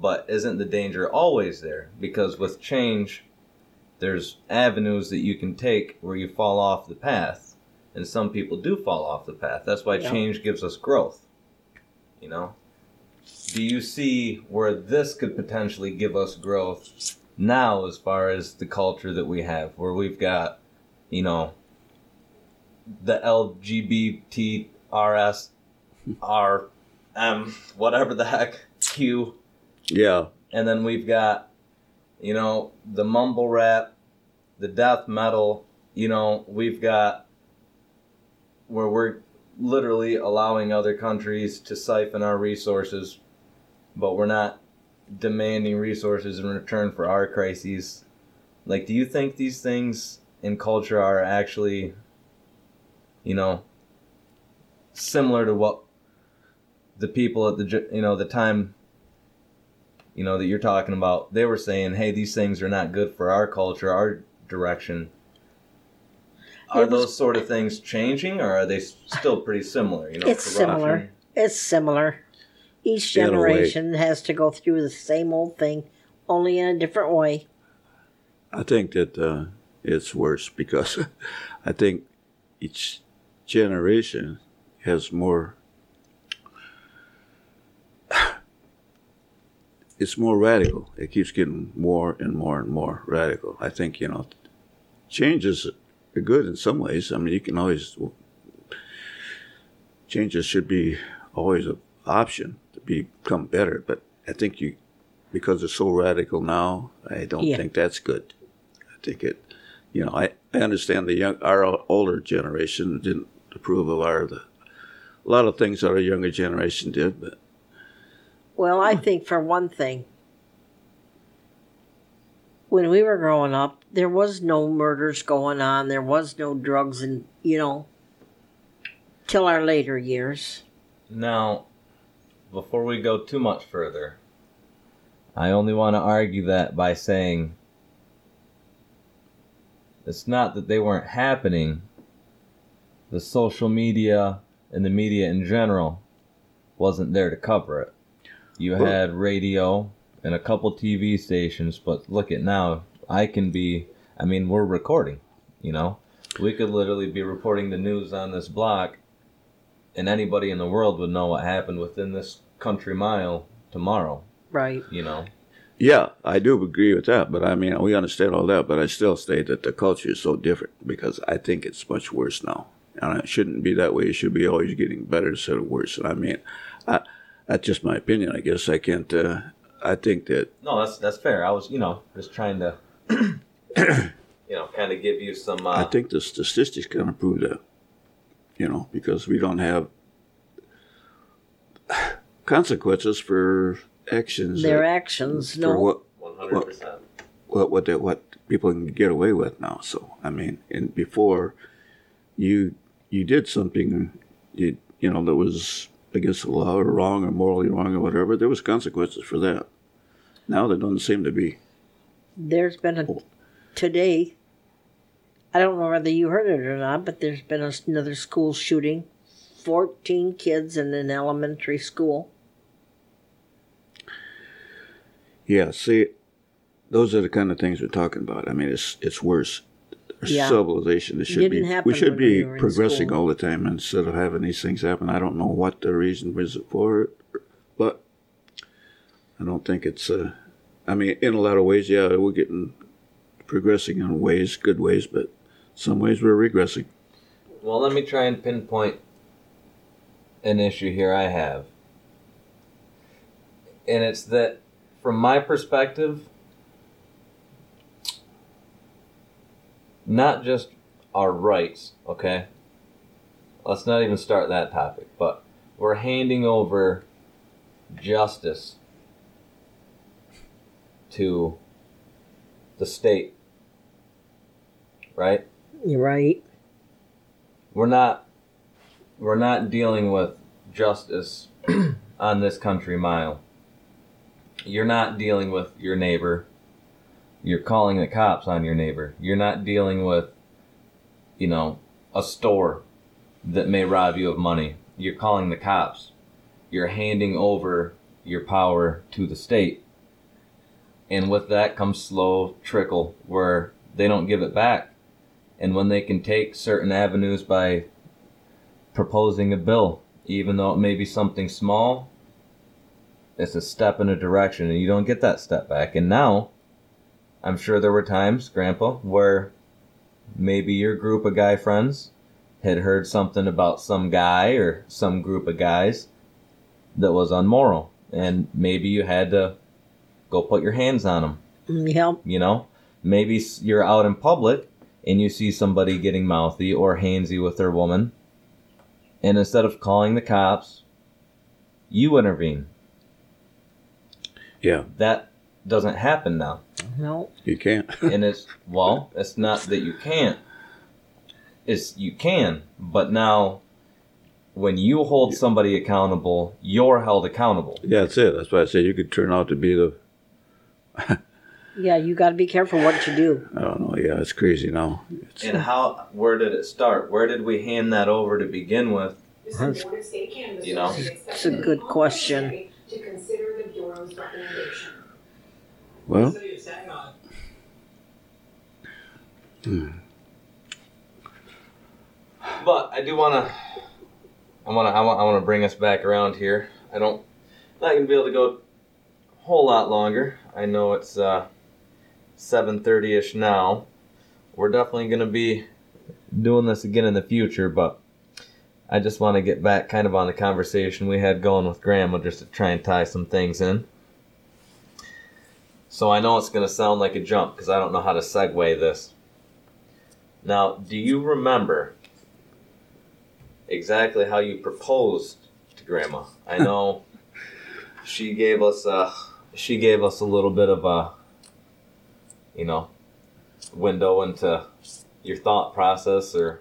But isn't the danger always there? Because with change, there's avenues that you can take where you fall off the path and some people do fall off the path that's why Yeah. change gives us growth you know do you see where this could potentially give us growth now as far as the culture that we have where we've got you know the lgbtrs rm whatever the heck q. Yeah, and then we've got you know the mumble rap the death metal you know we've got where we're literally allowing other countries to siphon our resources but we're not demanding resources in return for our crises. Like do you think these things in culture are actually you know similar to what the people at the you know the time you know that you're talking about they were saying hey these things are not good for our culture our direction are was- those sort of things changing or are they still pretty similar you know It's similar. It's similar. Each In a way. generation has to go through the same old thing, only in a different way. I think that uh, it's worse because *laughs* I think each generation has more. It's more radical. It keeps getting more and more and more radical. I think you know, changes are good in some ways. I mean, you can always changes should be always an option to become better. But I think you, because it's so radical now, I don't Yeah. think that's good. I think it, you know, I, I understand the young, our older generation didn't approve of our the, a lot of things that our younger generation did, but Well, I think for one thing, when we were growing up, there was no murders going on. There was no drugs, and you know, till our later years. Now, before we go too much further, I only want to argue that by saying it's not that they weren't happening. The social media and the media in general wasn't there to cover it. You Well- had radio and a couple TV stations, but look at now. I can be, I mean, we're recording, you know? We could literally be reporting the news on this block and anybody in the world would know what happened within this country mile tomorrow. Right. You know, yeah, I do agree with that. But I mean, we understand all that, but I still state that the culture is so different because I think it's much worse now. And it shouldn't be that way. It should be always getting better instead of worse. And I mean, I, that's just my opinion. I guess I can't. Uh, I think that no, that's that's fair. I was, you know, just trying to, *coughs* you know, kind of give you some. Uh, I think the statistics kind of prove that. You know, because we don't have *sighs* consequences for actions. Their that- actions, for no. what one hundred percent. what what they, what people can get away with now. So I mean, and before you you did something you you know that was against the law or wrong or morally wrong or whatever, there was consequences for that. Now there doesn't seem to be. There's been a oh. today. I don't know whether you heard it or not, but there's been another school shooting. Fourteen kids in an elementary school. Yeah, see, those are the kind of things we're talking about. I mean, it's it's worse. Yeah. Civilization. It should Didn't be. happen We should be we progressing school. all the time instead of having these things happen. I don't know what the reason was for it, but I don't think it's. Uh, I mean, in a lot of ways, yeah, we're getting progressing in ways, good ways, but some ways we're regressing. Well, let me try and pinpoint an issue here I have. And it's that, from my perspective, not just our rights, okay? Let's not even start that topic, but we're handing over justice to the state, right? You're right. we're not we're not dealing with justice *clears throat* on this country mile. You're not dealing with your neighbor. You're calling the cops on your neighbor. You're not dealing with you know, a store that may rob you of money. You're calling the cops. You're handing over your power to the state. And with that comes slow trickle where they don't give it back and when they can take certain avenues by proposing a bill, even though it may be something small, it's a step in a direction, and you don't get that step back. And now, I'm sure there were times, Grandpa, where maybe your group of guy friends had heard something about some guy or some group of guys that was unmoral, and maybe you had to go put your hands on them Mm, Yep. you know? Maybe you're out in public and you see somebody getting mouthy or handsy with their woman and instead of calling the cops you intervene. Yeah, that doesn't happen now No. you can't. *laughs* and it's well it's not that you can't it's you can but now when you hold somebody accountable you're held accountable yeah, that's it. That's why I say you could turn out to be the. *laughs* Yeah, you got to be careful what you do. I don't know. Yeah, it's crazy now. It's, and how where did it start where did we hand that over to begin with That's, You know? It's a good question. To consider the Bureau's recommendation. Well, But I do want to. I want to. I want. To bring us back around here. I don't. Not gonna be able to go a whole lot longer. I know it's uh, seven thirty ish now. We're definitely gonna be doing this again in the future, but I just want to get back kind of on the conversation we had going with Grandma, just to try and tie some things in. So I know it's gonna sound like a jump because I don't know how to segue this. Now, do you remember exactly how you proposed to grandma. I *laughs* know she gave us a she gave us a little bit of a you know window into your thought process or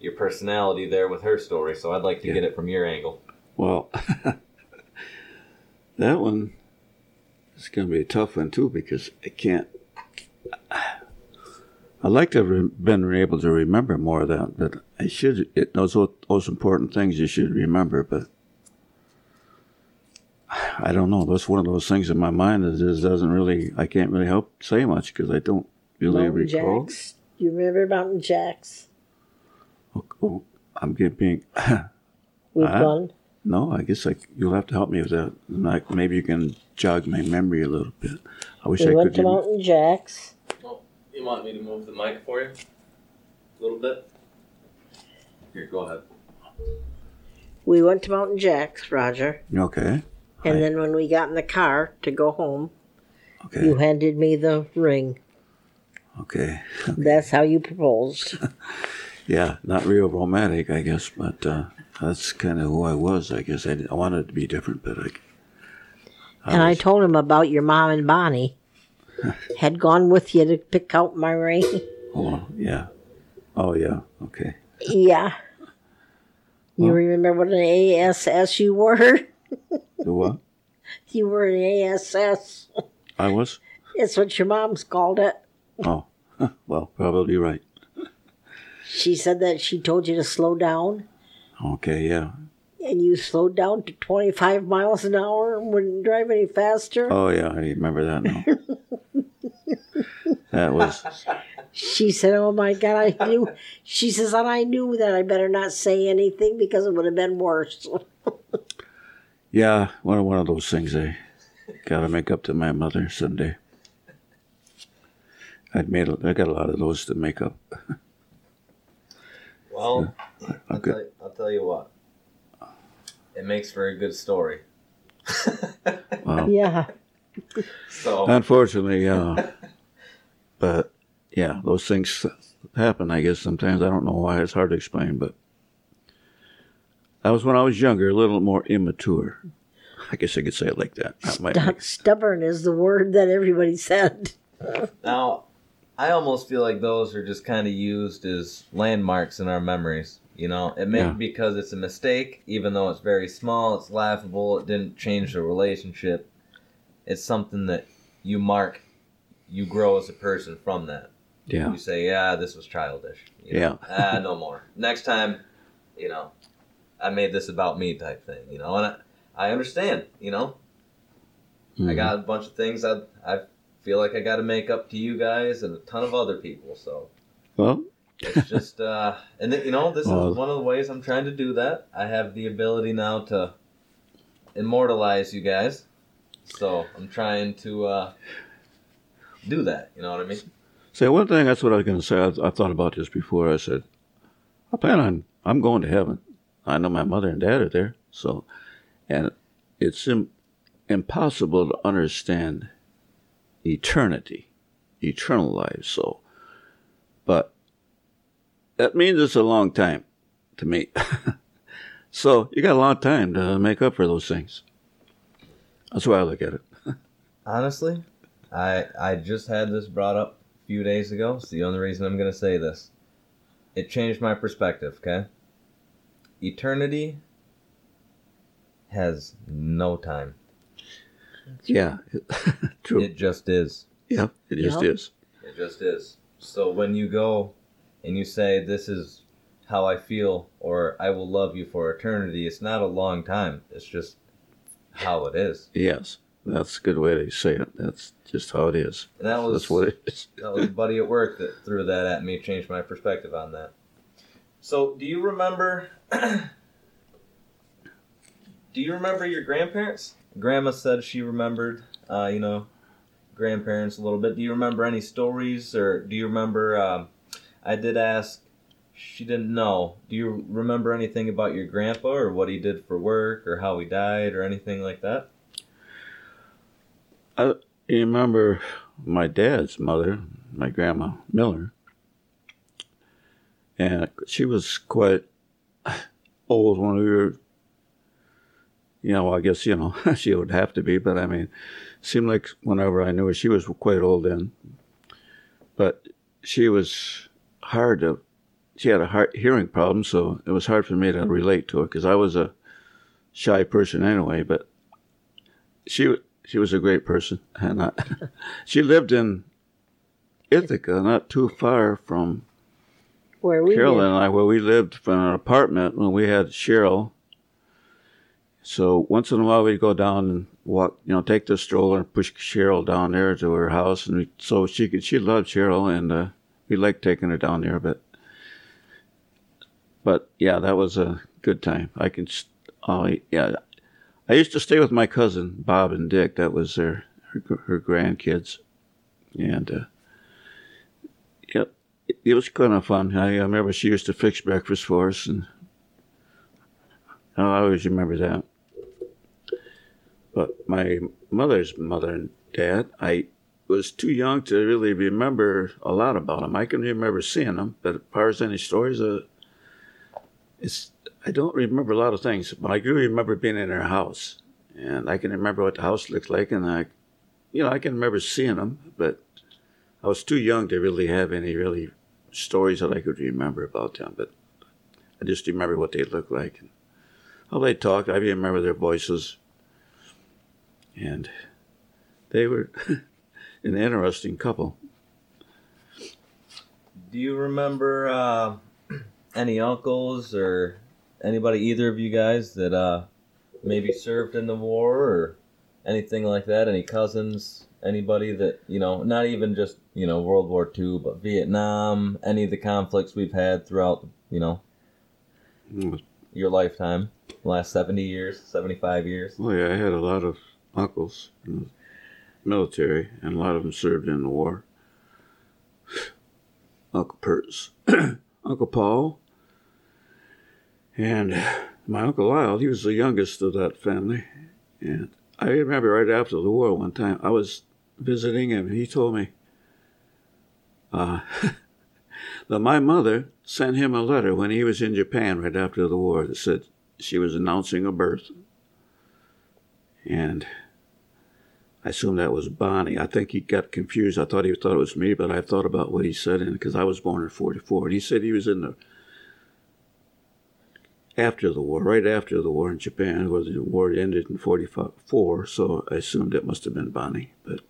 your personality there with her story. So I'd like to Yeah. get it from your angle. well, *laughs* that one is going to be a tough one too because I can't. I'd like to have re- been able to remember more of that, but I should. It, those those important things you should remember, but I don't know. That's one of those things in my mind that just doesn't really. I can't really help say much because I don't really Mountain recall. Jacks. You remember Mountain Jacks? Oh, oh, I'm getting. *coughs* We've Uh-huh. gone. No, I guess like you'll have to help me with that. Like maybe you can jog my memory a little bit. I wish We I went could. to rem- Mountain Jacks. You want me to move the mic for you? A little bit? Here, go ahead. We went to Mountain Jacks, Roger. Okay. And Right. then when we got in the car to go home, Okay. you handed me the ring. Okay. That's how you proposed. *laughs* Yeah, not real romantic, I guess, but uh, that's kind of who I was. I guess I, didn't- I wanted it to be different, but I. and I told him about your mom and Bonnie. *laughs* had gone with you to pick out my ring. Oh, yeah. Oh, yeah. Okay. yeah. You remember what an ASS you were? The what? *laughs* You were an ASS. I was? It's what your mom's called it. Oh, *laughs* well, probably right. She said that she told you to slow down, Okay, yeah. and you slowed down to 25 miles an hour and wouldn't drive any faster. Oh, yeah. I remember that now. *laughs* that was, She said, "Oh my God, I knew." She says, "And I knew that I better not say anything because it would have been worse." *laughs* yeah, one of, one of those things I got to make up to my mother someday. I'd made, a, I got a lot of those to make up. *laughs* Well, I'll, Okay. tell, I'll tell you what. It makes for a good story. *laughs* Wow. yeah, So Unfortunately, yeah. But yeah, those things happen. I guess sometimes I don't know why. It's hard to explain, but that was when I was younger, a little more immature. I guess I could say it like that. That might stubborn is the word that everybody said. now, I almost feel like those are just kind of used as landmarks in our memories. You know, it may Yeah. because it's a mistake, even though it's very small, it's laughable, it didn't change the relationship. It's something that you mark, you grow as a person from that. yeah, You say, yeah, this was childish. You know, ah, *laughs* no more. Next time, you know, I made this about me type thing, you know, and I, I understand, you know. I Mhm. got a bunch of things I, I feel like I got to make up to you guys and a ton of other people, so Well, it's just, uh, and th- you know, this Well- is one of the ways I'm trying to do that. I have the ability now to immortalize you guys, so I'm trying to uh, do that, you know what I mean? say one thing. That's what I was going to say. I, I thought about this before. I said, I plan on. I'm going to heaven. I know my mother and dad are there. So, and it's Im- impossible to understand eternity, eternal life. So, but that means it's a long time to me. *laughs* so you got a lot of time to make up for those things. That's why I look at it. *laughs* Honestly, I I just had this brought up a few days ago. It's the only reason I'm going to say this. It changed my perspective, okay? Eternity has no time. Yeah, *laughs* true. It just is. yeah, it just is. It just is. So when you go and you say this is how I feel or I will love you for eternity, it's not a long time. It's just how it is. Yes, that's a good way to say it. That's just how it is. And that was That's what it is. *laughs* That was a buddy at work that threw that at me, changed my perspective on that. So, do you remember? *clears throat* do you remember your grandparents? Grandma said she remembered, uh, you know, grandparents a little bit. Do you remember any stories, or do you remember? Um, I did ask. She didn't know. Do you remember anything about your grandpa, or what he did for work, or how he died, or anything like that? I remember my dad's mother, my grandma Miller, and she was quite old when we were. You know, I guess you know *laughs* she would have to be, but I mean, seemed like whenever I knew her, she was quite old then. But she was hard to. She had a hard hearing problem, so it was hard for me to relate to her because I was a shy person anyway. But she she was a great person, *laughs* and I, *laughs* she lived in Ithaca, not too far from Where we Carolyn and I, where we lived from an apartment when we had Cheryl. So once in a while we'd go down and walk, you know, take the stroller and push Cheryl down there to her house, and we, so she could. She loved Cheryl, and uh, we liked taking her down there. But, but yeah, that was a good time. I can, oh yeah, I used to stay with my cousin Bob and Dick. That was their her, her grandkids, and uh, yep, it, it was kind of fun. I, I remember she used to fix breakfast for us, and I always remember that. But my mother's mother and dad, I was too young to really remember a lot about them. I can remember seeing them, but as far as any stories, uh, it's I don't remember a lot of things, but I do remember being in their house, and I can remember what the house looked like, and I you know, I can remember seeing them, but I was too young to really have any really stories that I could remember about them. But I just remember what they looked like and how they talked. I remember their voices, and they were *laughs* an interesting couple. Do you remember uh, *clears throat* any uncles or anybody, either of you guys, that uh, maybe served in the war or anything like that? Any cousins? Anybody that, you know, not even just, you know, World War II, but Vietnam, any of the conflicts we've had throughout, you know, Mm. your lifetime, last 70 years, 75 years? Well, yeah, I had a lot of uncles in the military, and a lot of them served in the war. *sighs* Uncle Pertz, *clears throat* Uncle Paul, and my Uncle Lyle. He was the youngest of that family. And I remember right after the war one time, I was visiting him, and he told me uh, *laughs* that my mother sent him a letter when he was in Japan right after the war that said she was announcing a birth. And I assumed that was Bonnie. I think he got confused. I thought he thought it was me, but I thought about what he said, and because I was born in '44, and he said he was in the after the war, right after the war in Japan, where the war ended in '44. So I assumed it must have been Bonnie. But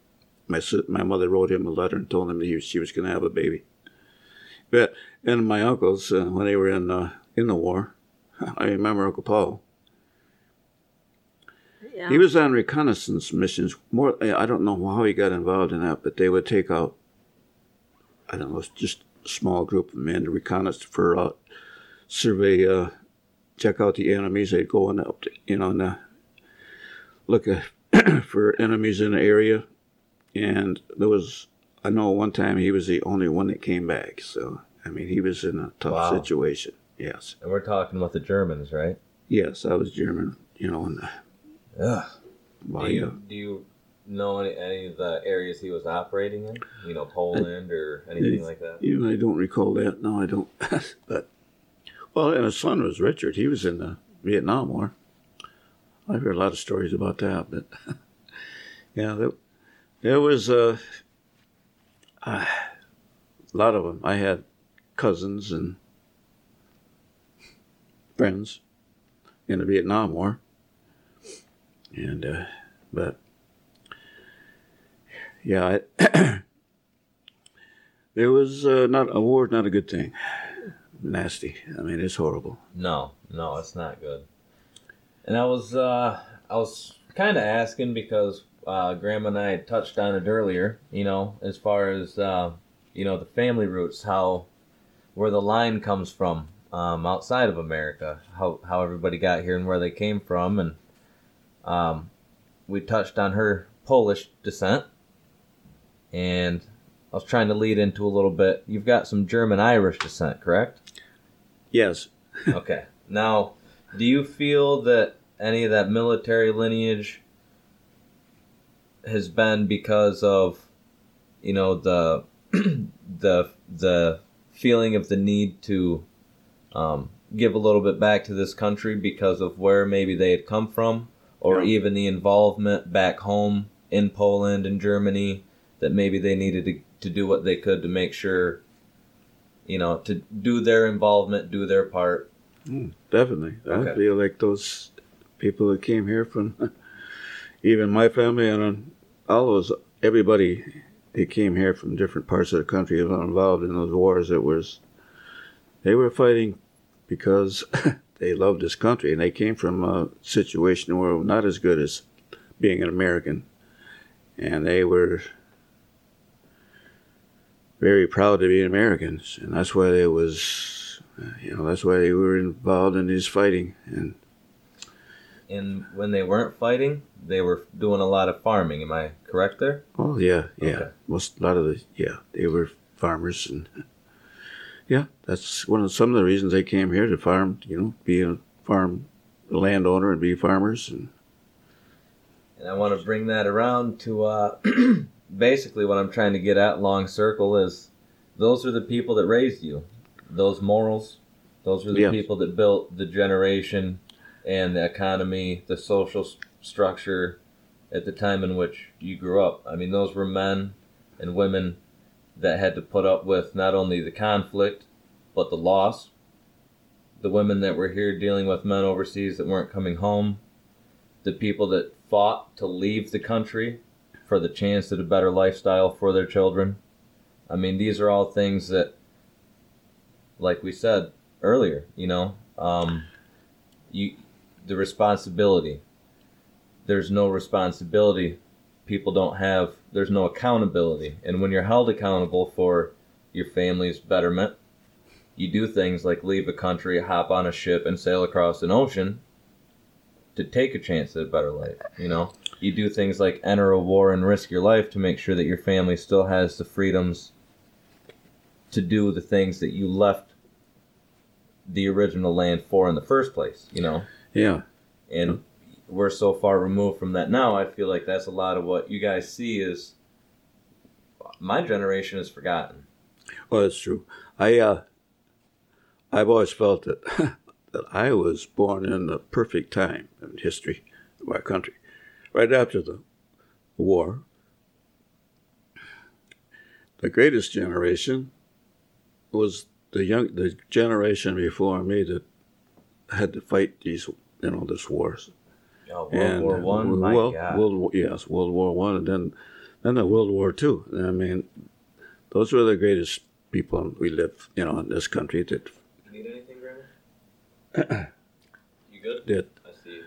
my my mother wrote him a letter and told him that he, she was going to have a baby. But and my uncles uh, when they were in uh, in the war, *laughs* I remember Uncle Paul. Yeah. He was on reconnaissance missions. More, I don't know how he got involved in that, but they would take out, I don't know, just a small group of men to reconnaissance for uh, survey, uh, check out the enemies. They'd go and up, to, you know, and uh, look at, *clears throat* for enemies in the area. And there was, I know one time he was the only one that came back. So I mean, he was in a tough Wow. situation. Yes, And we're talking about the Germans, right? yes, I was German. You know, and uh, Ugh. do, yeah. you, do you know any, any of the areas he was operating in? You know, Poland or anything like that? You know, I don't recall that. No, I don't. *laughs* but well, and his son was Richard. He was in the Vietnam War. I've heard a lot of stories about that, but *laughs* yeah, there, there was uh, a lot of them. I had cousins and friends in the Vietnam War, and uh, but yeah, I, *clears throat* There was uh, not a war, not a good thing. Nasty. I mean, it's horrible. No, no, it's not good. And I was, uh, I was kind of asking because uh, Grandma and I touched on it earlier. You know, as far as uh, you know, the family roots, how where the line comes from um, outside of America, how how everybody got here and where they came from, and um, we touched on her Polish descent, and I was trying to lead into a little bit. You've got some German Irish descent, correct? Yes. *laughs* okay. Now, do you feel that any of that military lineage has been because of, you know, the *clears throat* the the feeling of the need to um, give a little bit back to this country because of where maybe they had come from, or Yeah. even the involvement back home in Poland and Germany that maybe they needed to, to do what they could to make sure, you know, to do their involvement, do their part. Mm, definitely. Okay. I feel like those people that came here from, *laughs* even my family and um, all those, everybody that came here from different parts of the country were involved in those wars. It was, they were fighting because *laughs* they loved this country and they came from a situation where not as good as being an American. And they were very proud to be Americans. And that's why they was uh, you know that's why they were involved in this fighting and And when they weren't fighting, they were doing a lot of farming. Am I correct there? oh yeah yeah Okay. most a lot of the yeah they were farmers and yeah that's one of some of the reasons they came here to farm you know be a farm landowner and be farmers and And I want to bring that around to uh, *clears throat* basically what I'm trying to get at. Long circle is those are the people that raised you. Those morals. Those are the Yeah. people that built the generation and the economy, the social s- structure, at the time in which you grew up. I mean, those were men and women that had to put up with not only the conflict, but the loss. The women that were here dealing with men overseas that weren't coming home. The people that fought to leave the country for the chance at a better lifestyle for their children. I mean, these are all things that, like we said earlier, you know, um, you the responsibility. There's no responsibility. People don't have. There's no accountability, and when you're held accountable for your family's betterment, you do things like leave a country, hop on a ship, and sail across an ocean to take a chance at a better life. You know, you do things like enter a war and risk your life to make sure that your family still has the freedoms to do the things that you left the original land for in the first place. You know, Yeah. and we're so far removed from that now. I feel like that's a lot of what you guys see is my generation is forgotten. Well, that's true. I uh, I've always felt that *laughs* that I was born in the perfect time in history of our country, right after the war. The greatest generation was the young, the generation before me that had to fight these, you know, this wars. Oh, World War One, uh, my World, God. World War, yes, World War One, and then then the World War Two. I mean, those were the greatest people we live, you know, in this country that You need anything, Grandma? *clears throat* you good? that I see. you.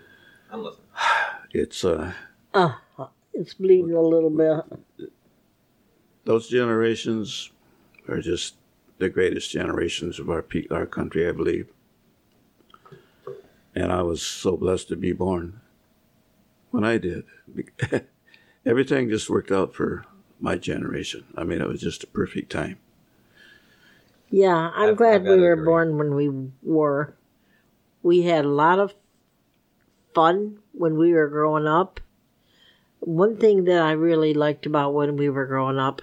I'm listening. *sighs* it's uh Uh, it's bleeding a little bit. those generations are just the greatest generations of our pe- our country, I believe. And I was so blessed to be born when I did. *laughs* Everything just worked out for my generation. I mean, it was just a perfect time. Yeah, I'm I've- glad I've we were agree. born when we were. We had a lot of fun when we were growing up. One thing that I really liked about when we were growing up,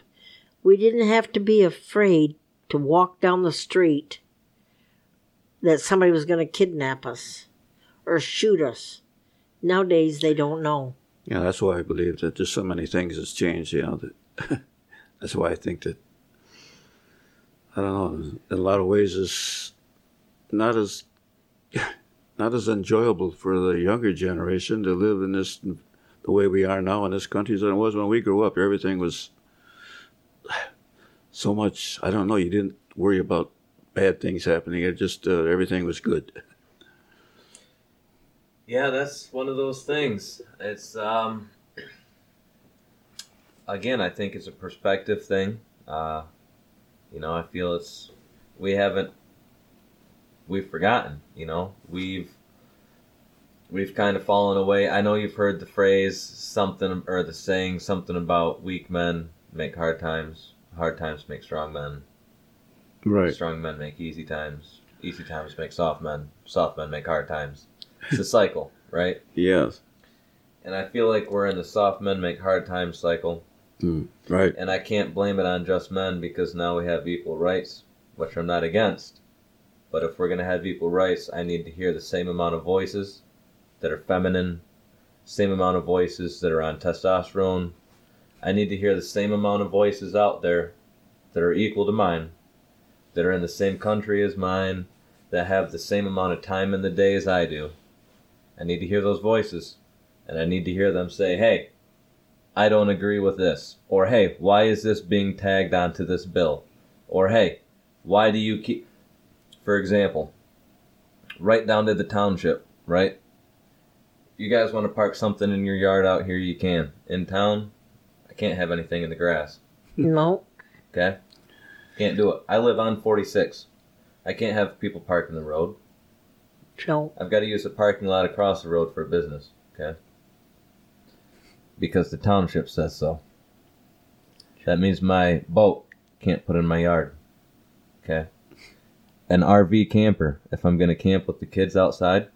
we didn't have to be afraid to walk down the street that somebody was going to kidnap us or shoot us. Nowadays, they don't know. Yeah, that's why I believe that there's so many things that's changed. You know, that *laughs* that's why I think that I don't know. In a lot of ways, it's not as *laughs* not as enjoyable for the younger generation to live in this the way we are now in this country than it was when we grew up. Everything was *sighs* so much. I don't know. You didn't worry about bad things happening. It just uh, everything was good. *laughs* Yeah, that's one of those things. It's um again, I think it's a perspective thing. Uh you know, I feel it's we haven't we've forgotten, you know. We've we've kind of fallen away. I know you've heard the phrase something or the saying something about weak men make hard times, hard times make strong men. Right. Strong men make easy times. Easy times make soft men. Soft men make hard times. It's a cycle, right? Yes. And I feel like we're in the soft men make hard times cycle. Mm, right. And I can't blame it on just men because now we have equal rights, which I'm not against. But if we're going to have equal rights, I need to hear the same amount of voices that are feminine, same amount of voices that are on testosterone. I need to hear the same amount of voices out there that are equal to mine, that are in the same country as mine, that have the same amount of time in the day as I do. I need to hear those voices. And I need to hear them say, hey, I don't agree with this. Or, hey, why is this being tagged onto this bill? Or, hey, why do you keep. For example, right down to the township, right? You guys want to park something in your yard out here, you can. In town, I can't have anything in the grass. No. Okay? Can't do it. I live on 46. I can't have people park in the road. No. I've got to use the parking lot across the road for a business. Okay? Because the township says so. That means my boat can't put in my yard. Okay? An RV camper, if I'm going to camp with the kids outside,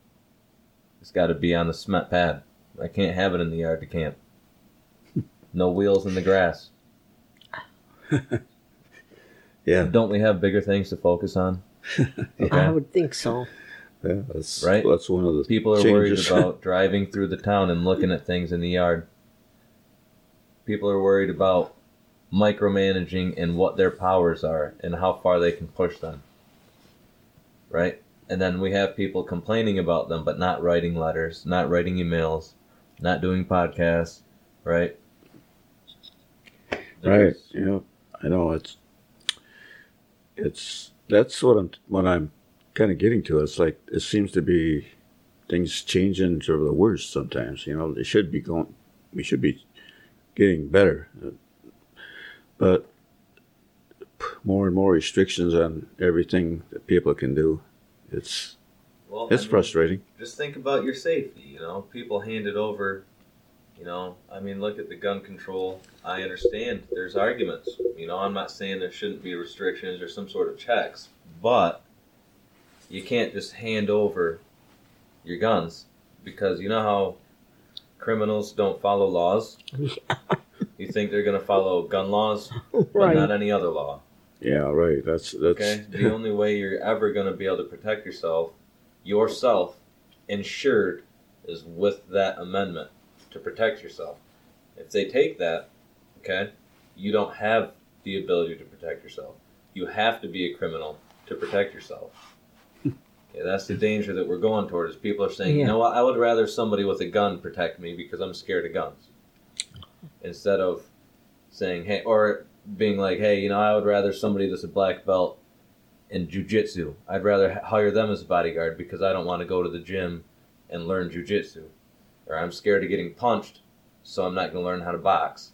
it's got to be on the cement pad. I can't have it in the yard to camp. *laughs* No wheels in the grass. *laughs* Yeah. Don't we have bigger things to focus on? *laughs* I would think so. Yeah, that's Right? That's one of the People are changes. worried about *laughs* driving through the town and looking at things in the yard. people are worried about micromanaging and what their powers are and how far they can push them. Right? And then we have people complaining about them but not writing letters, not writing emails, not doing podcasts, right? Right. There's- Yeah. I know it's it's that's what I'm what I'm kind of getting to. It's like it seems to be things changing for the worse sometimes. You know, they should be going. We should be getting better, but more and more restrictions on everything that people can do. It's Well, it's I mean, frustrating. just think about your safety. You know, people hand it over. You know, I mean, look at the gun control. I understand there's arguments. You know, I'm not saying there shouldn't be restrictions or some sort of checks, but you can't just hand over your guns because you know how criminals don't follow laws. You think they're going to follow gun laws, but Right. not any other law. Yeah, right. That's that's Okay. the only way you're ever going to be able to protect yourself, yourself, insured, is with that amendment to protect yourself. If they take that, okay, you don't have the ability to protect yourself. You have to be a criminal to protect yourself. Okay, that's the danger that we're going toward. Is people are saying, you Yeah. know what, I would rather somebody with a gun protect me because I'm scared of guns, instead of saying, hey, or being like, hey, you know, I would rather somebody that's a black belt in jujitsu. I'd rather hire them as a bodyguard because I don't want to go to the gym and learn jujitsu. Or I'm scared of getting punched, so I'm not going to learn how to box.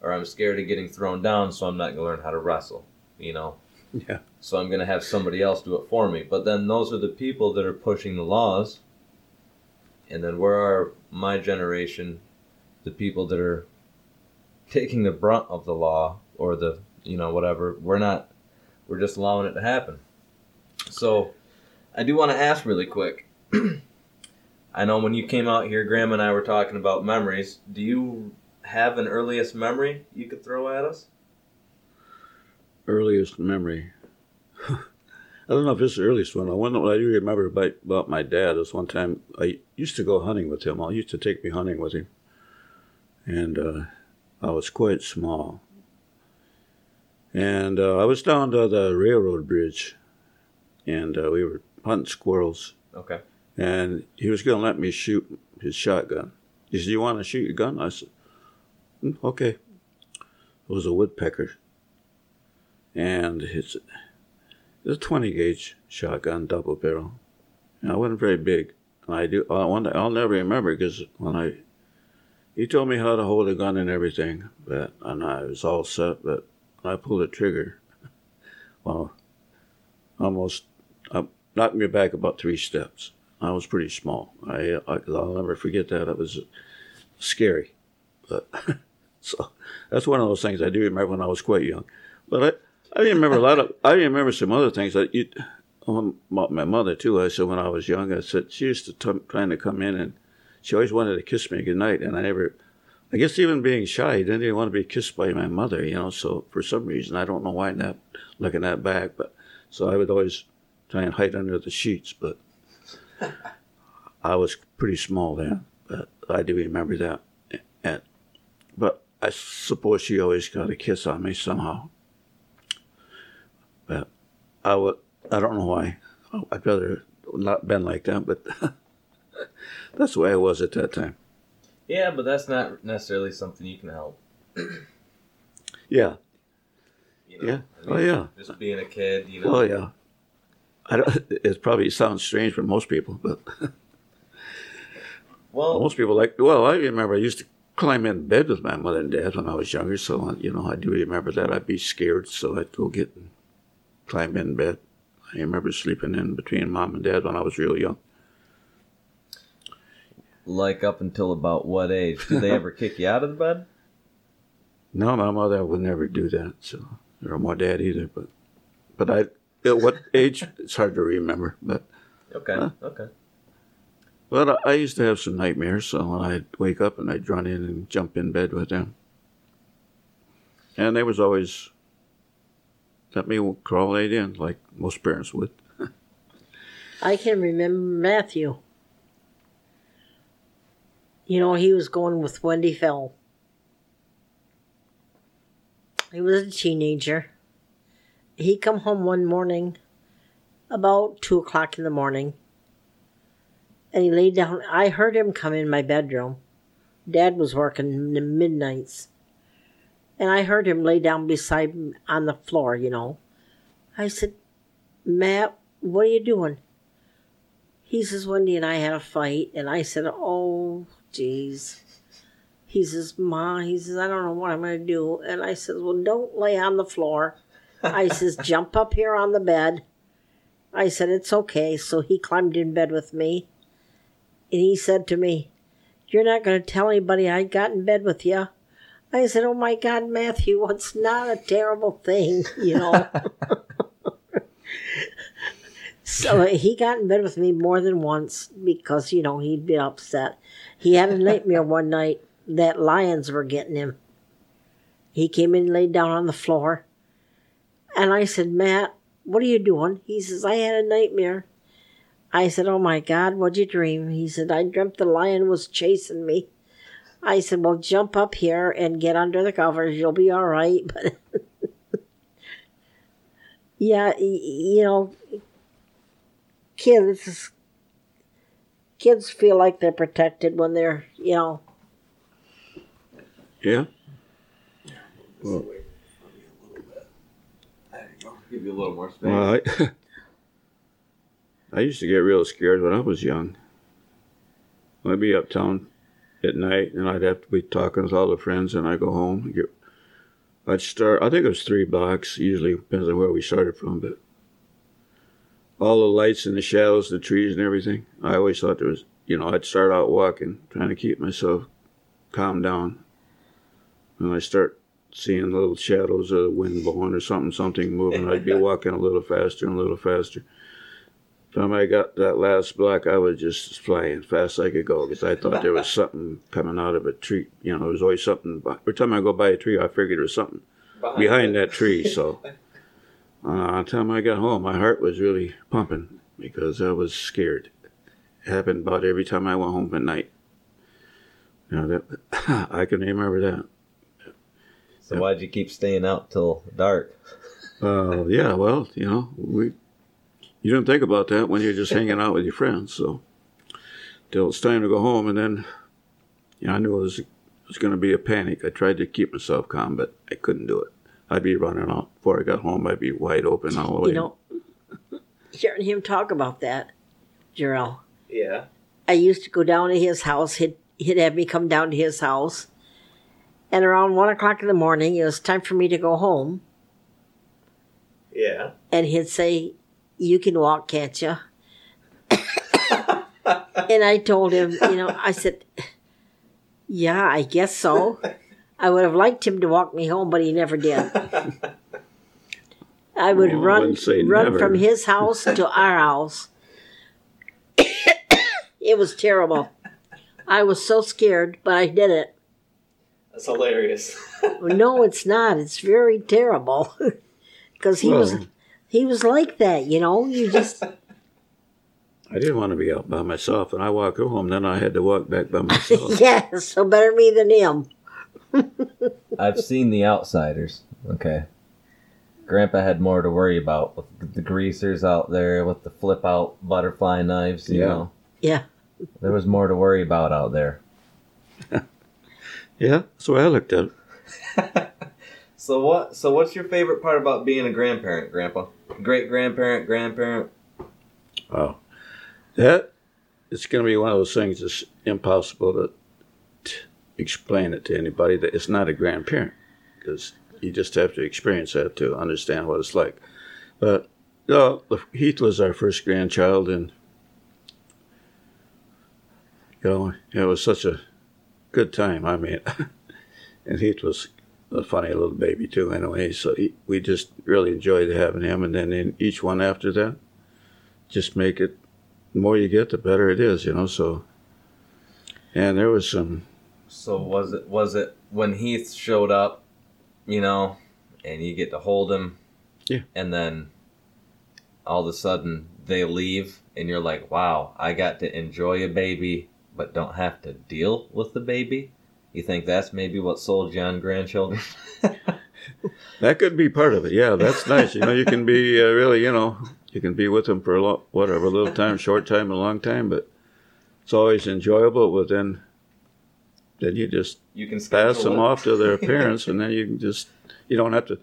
Or I'm scared of getting thrown down, so I'm not going to learn how to wrestle. You know? Yeah. So I'm going to have somebody else do it for me. But then those are the people that are pushing the laws. And then where are my generation, the people that are taking the brunt of the law or the, you know, whatever? We're not, we're just allowing it to happen. So I do want to ask really quick. *clears throat* I know when you came out here, Graham and I were talking about memories. Do you have an earliest memory you could throw at us? earliest memory. I don't know if it's the earliest one. I wonder what I do remember about, about my dad is one time I used to go hunting with him. I used to take me hunting with him, and uh, I was quite small. And uh, I was down to the railroad bridge, and uh, we were hunting squirrels. Okay. And he was going to let me shoot his shotgun. He said, "You want to shoot your gun?" I said, "Mm, "Okay." It was a woodpecker, and it's a twenty gauge shotgun, double barrel. And I wasn't very big. And I do. I day, I'll never remember because when I he told me how to hold a gun and everything, but and I was all set. But I pulled the trigger, *laughs* well, almost uh, knocked me back about three steps. I was pretty small. I, I I'll never forget that. It was scary, but *laughs* so that's one of those things I do remember when I was quite young. But I I remember a lot of I remember some other things that you. Um, my mother too. I said when I was young, I said she used to t- trying to come in and she always wanted to kiss me goodnight, and I never. I guess even being shy, I didn't even want to be kissed by my mother, you know. So for some reason, I don't know why. Not looking that back, but so I would always try and hide under the sheets, but *laughs* I was pretty small then. But I do remember that. And but I suppose she always got a kiss on me somehow. But I would. I don't know why. Oh, I'd rather not been like that, but *laughs* that's the way I was at that time. Yeah, but that's not necessarily something you can help. *clears throat* Yeah. You know? Yeah. I Oh, yeah. Just being a kid, you oh, know. Oh yeah. I don't. *laughs* It probably sounds strange for most people, but *laughs* Well, most people like. Well, I remember I used to climb in bed with my mother and dad when I was younger, so you know I do remember that. I'd be scared, so I'd go get climb in bed. I remember sleeping in between mom and dad when I was real young. like up until about what age? Did they ever kick you out of the bed? No, my mother would never do that. So, or my dad either. But, but I, at what age? It's hard to remember. But, Okay, okay. but I, I used to have some nightmares. So when I'd wake up and I'd run in and jump in bed with them. And they was always let me crawl right in like most parents would. *laughs* I can remember Matthew. You know, he was going with Wendy Fell. He was a teenager. He come home one morning, about two o'clock in the morning, and he laid down. I heard him come in my bedroom. Dad was working the midnights, and I heard him lay down beside me on the floor. You know, I said, "Matt, what are you doing?" He says, "Wendy and I had a fight," and I said, "Oh, jeez." He says, Ma, he says, I don't know what I'm going to do. And I says, Well, don't lay on the floor. I says, *laughs* Jump up here on the bed. I said, It's okay. So he climbed in bed with me. And he said to me, You're not going to tell anybody I got in bed with you. I said, Oh my God, Matthew, it's not a terrible thing, you know. *laughs* so he got in bed with me more than once because, you know, he'd been upset. He had a nightmare one night that lions were getting him. He came in and laid down on the floor. And I said, Matt, what are you doing? He says, I had a nightmare. I said, Oh my God, what'd you dream? He said, I dreamt the lion was chasing me. I said, Well, jump up here and get under the covers. You'll be all right. *laughs* But yeah, you know, kids, kids feel like they're protected when they're, you know, Yeah. Give you a little more space. Well, I, *laughs* I used to get real scared when I was young. I'd be uptown at night, and I'd have to be talking with all the friends, and I go home. Get, I'd start. I think it was three blocks. Usually depends on where we started from, but all the lights and the shadows, the trees and everything. I always thought there was. You know, I'd start out walking, trying to keep myself calm down. And I start seeing little shadows of the wind blowing or something, something moving. I'd be *laughs* walking a little faster and a little faster. Time I got that last block, I was just flying as fast as I could go because I thought there was *laughs* something coming out of a tree. You know, there was always something. by- Every time I go by a tree, I figured there was something behind that tree. So, *laughs* uh, the time I got home, my heart was really pumping because I was scared. It happened about every time I went home at night. You know, that *laughs* I can remember that. So why'd you keep staying out till dark? Uh, yeah, well, you know, we you don't think about that when you're just hanging out with your friends. So till it's time to go home, and then you know, I knew it was was going to be a panic. I tried to keep myself calm, but I couldn't do it. I'd be running out before I got home. I'd be wide open all the way. you know, hearing him talk about that, Jarrell. Yeah. I used to go down to his house. He'd, he'd have me come down to his house. And around one o'clock in the morning, it was time for me to go home. Yeah. And he'd say, You can walk, can't you? and I told him, You know, I said, Yeah, I guess so. I would have liked him to walk me home, but he never did. I would Well, run wouldn't run never. from his house to our house. *coughs* it was terrible. I was so scared, but I did it. That's hilarious. *laughs* No, it's not. It's very terrible. *laughs* Because he was Well- he was like that, you know. You just *laughs* I didn't want to be out by myself, and I walked home. Then I had to walk back by *laughs* myself. yeah, so better me than him. *laughs* I've seen The Outsiders. Okay. Grandpa had more to worry about with the greasers out there, with the flip out butterfly knives, you Yeah. know. Yeah. There was more to worry about out there. yeah, that's the way I looked at it. So what so what's your favorite part about being a grandparent, Grandpa? Great grandparent, grandparent? Oh, That it's going to be one of those things that's impossible to t- explain it to anybody that it's not a grandparent because you just have to experience that to understand what it's like. But uh, you know, Heath was our first grandchild, and you know, it was such a good time. I mean, *laughs* and Heath was a funny little baby too, anyway. So he, we just really enjoyed having him, and then in each one after that, just make it the more you get, the better it is, you know. So, and there was some, So was it was it when Heath showed up, you know, and you get to hold him, Yeah. and then all of a sudden they leave, and you're like, wow, I got to enjoy a baby, but don't have to deal with the baby. You think that's maybe what sold John grandchildren? *laughs* That could be part of it. Yeah, that's *laughs* nice. You know, you can be uh, really, you know, you can be with them for a lot, whatever, a little time, short time, a long time, but it's always enjoyable. But then, then you just You can pass them it. off to their *laughs* parents, and then you can just, you don't have to,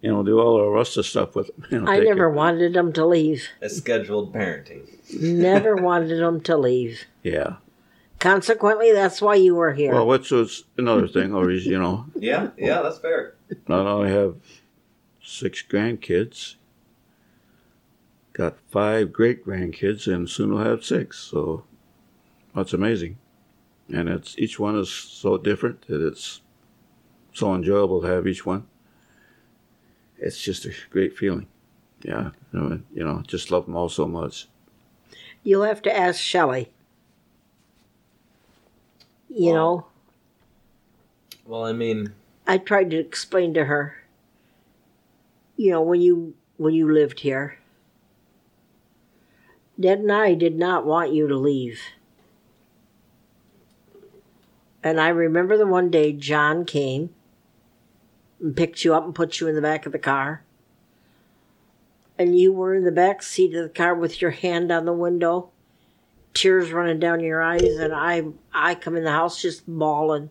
you know, do all the rest of stuff with them. You know, I never it- wanted them to leave. It's scheduled parenting. Never wanted them to leave. Yeah. Consequently, that's why you were here. Well, which was another thing, oh, or is you know, *laughs* Yeah, yeah, that's fair. not only have six grandkids, got five great grandkids, and soon we'll have six. So that's amazing, and it's each one is so different that it's so enjoyable to have each one. It's just a great feeling. Yeah, you know, you know, just love them all so much. You'll have to ask Shelley. You know, Well, I mean, I tried to explain to her. You know, when you when you lived here, Dad and I did not want you to leave. And I remember the one day John came and picked you up and put you in the back of the car. And you were in the back seat of the car with your hand on the window, tears running down your eyes, and I I come in the house just bawling.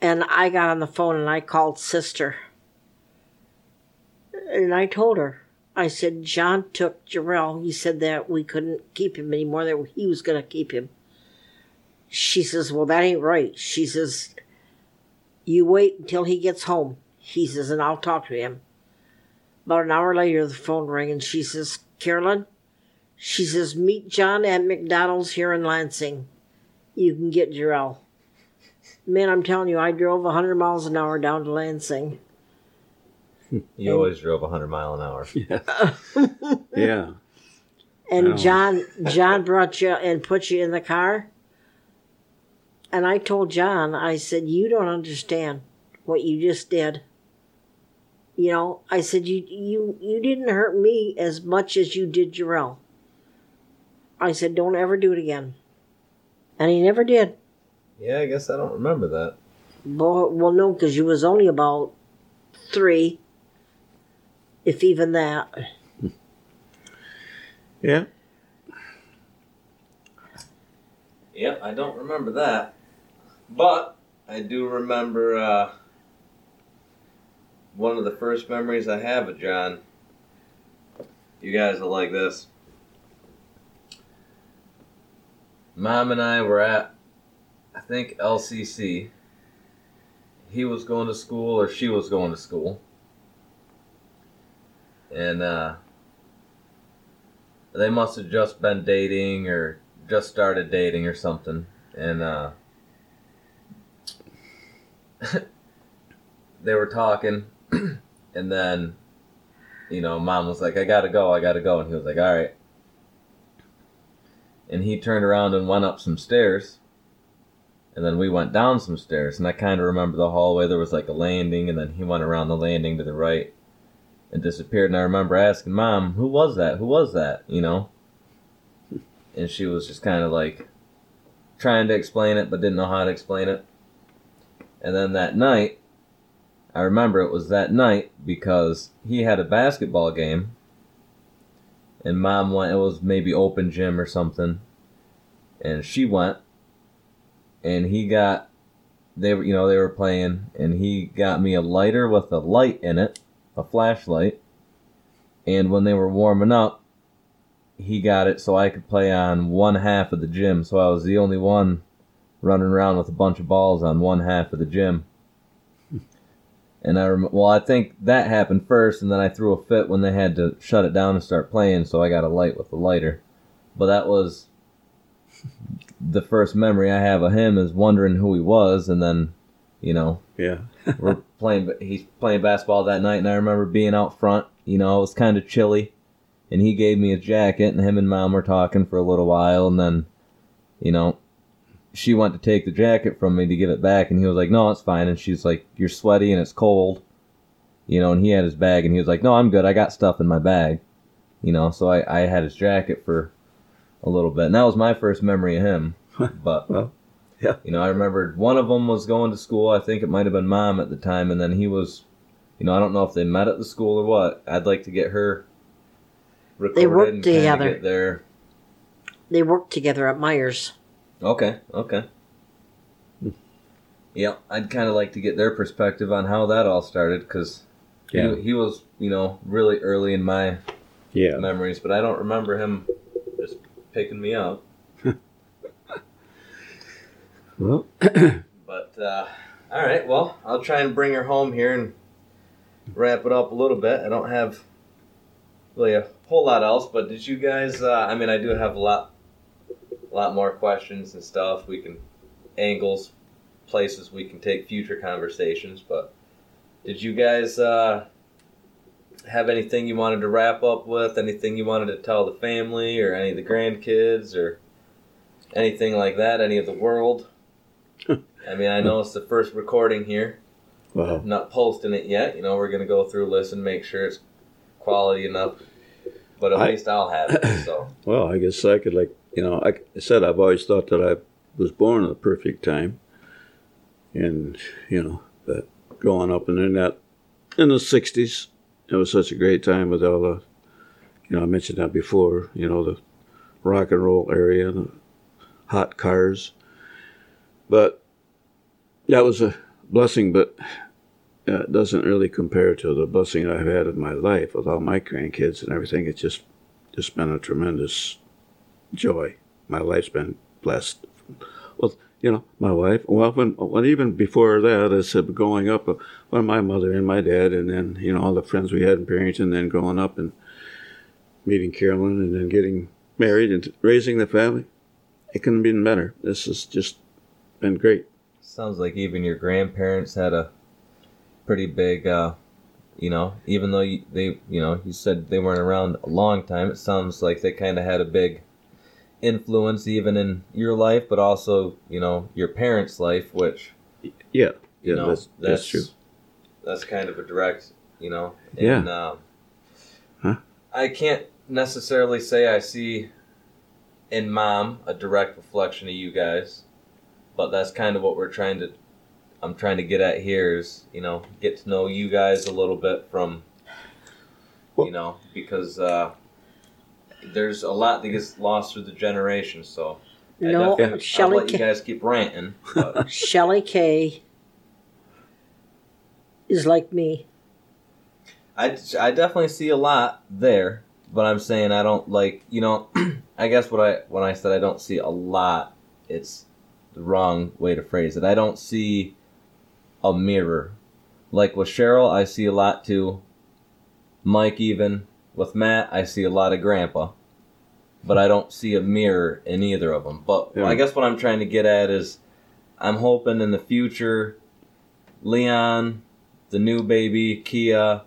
And I got on the phone and I called sister. And I told her, I said, John took Jarrell. He said that we couldn't keep him anymore, that he was going to keep him. She says, Well, that ain't right. She says, You wait until he gets home. He says, And I'll talk to him. About an hour later, the phone rang and she says, Carolyn, she says, Meet John at McDonald's here in Lansing. You can get Jarrell. Man, I'm telling you, I drove 100 miles an hour down to Lansing. *laughs* you always drove 100 mile an hour. *laughs* Yeah, *laughs* yeah. And John John brought you and put you in the car. And I told John, I said, You don't understand what you just did. You know, I said you you you didn't hurt me as much as you did Jarrell. I said, Don't ever do it again. And he never did. Yeah, I guess I don't remember that. Well, well no, because you was only about three, if even that. *laughs* yeah. Yep, I don't remember that. But I do remember uh, one of the first memories I have of John. You guys will like this. Mom and I were at, I think, LCC. He was going to school, or she was going to school. And uh, they must have just been dating or just started dating or something. And uh, *laughs* they were talking, *clears throat* and then, you know, mom was like, I gotta go, I gotta go. And he was like, all right. And he turned around and went up some stairs. And then we went down some stairs. And I kind of remember the hallway. There was like a landing, and then he went around the landing to the right and disappeared. And I remember asking mom, who was that? Who was that? You know? *laughs* And she was just kind of like trying to explain it, but didn't know how to explain it. And then that night, I remember it was that night because he had a basketball game. And mom went, it was maybe open gym or something. And she went. And he got, they were, you know, they were playing. And he got me a lighter with a light in it, a flashlight. And when they were warming up, he got it so I could play on one half of the gym. So I was the only one running around with a bunch of balls on one half of the gym. And I rem- well, I think that happened first, and then I threw a fit when they had to shut it down and start playing. So I got a light with a lighter. But that was the first memory I have of him is wondering who he was, and then, you know, Yeah. *laughs* we're playing. He's playing basketball that night, and I remember being out front. You know, it was kind of chilly, and he gave me a jacket, and him and mom were talking for a little while, and then, you know, she went to take the jacket from me to give it back, and he was like, "No, it's fine." And she's like, "You're sweaty and it's cold," you know. And he had his bag, and he was like, "No, I'm good. I got stuff in my bag," you know. So I I had his jacket for a little bit, and that was my first memory of him. *laughs* But Well. Yeah. You know, I remember one of them was going to school. I think it might have been mom at the time, and then he was, you know, I don't know if they met at the school or what. I'd like to get her They worked together. Get there. They worked together at Meijer's. Okay. Okay. Yeah, I'd kind of like to get their perspective on how that all started because Yeah. he, he was, you know, really early in my Yeah. memories, but I don't remember him just picking me up. *laughs* Well, But uh, all right, well, I'll try and bring her home here and wrap it up a little bit. I don't have really a whole lot else, but did you guys? Uh, I mean, I do have a lot, a lot more questions and stuff. We can angles, places we can take future conversations. But did you guys uh, have anything you wanted to wrap up with? Anything you wanted to tell the family or any of the grandkids or anything like that? Any of the world? *laughs* I mean, I know it's the first recording here. wow. I'm not posting it yet. You know, we're gonna go through, listen, make sure it's quality enough. But at I- least I'll have it. So *clears throat* Well, I guess I could like you know, like I said, I've always thought that I was born at the perfect time, and you know, that growing up and in that in the '60s, it was such a great time with all the, you know, I mentioned that before. You know, the rock and roll area, the hot cars, but that was a blessing, but. It doesn't really compare to the blessing I've had in my life with all my grandkids and everything. It's just, just been a tremendous joy. My life's been blessed. Well, you know, my wife. Well, when, even before that, I said growing up, uh, well, my mother and my dad, and then you know all the friends we had in Perrinton, and then growing up and meeting Carolyn, and then getting married and raising the family. It couldn't have been better. This has just been great. sounds like even your grandparents had a pretty big, uh, you know, even though you, they, you know, you said they weren't around a long time. It sounds like they kind of had a big influence even in your life, but also, you know, your parents' life, which Yeah, you yeah, know, that's, that's true. That's kind of a direct, you know. Yeah. And, um, Huh? I can't necessarily say I see in mom a direct reflection of you guys, but that's kind of what we're trying to. I'm trying to get at here is you know get to know you guys a little bit from. Well- you know because uh, there's a lot that gets lost through the generations, so. I No, definitely- I'll let you guys keep ranting. But *laughs* Shelley K. is like me. I, I definitely see a lot there, but I'm saying I don't like you know. *clears throat* I guess what I when I said I don't see a lot, it's the wrong way to phrase it. I don't see a mirror. Like with Cheryl, I see a lot too. Mike, even with Matt, I see a lot of Grandpa, but I don't see a mirror in either of them. But Yeah. I guess what I'm trying to get at is, I'm hoping in the future, Leon, the new baby, Kia,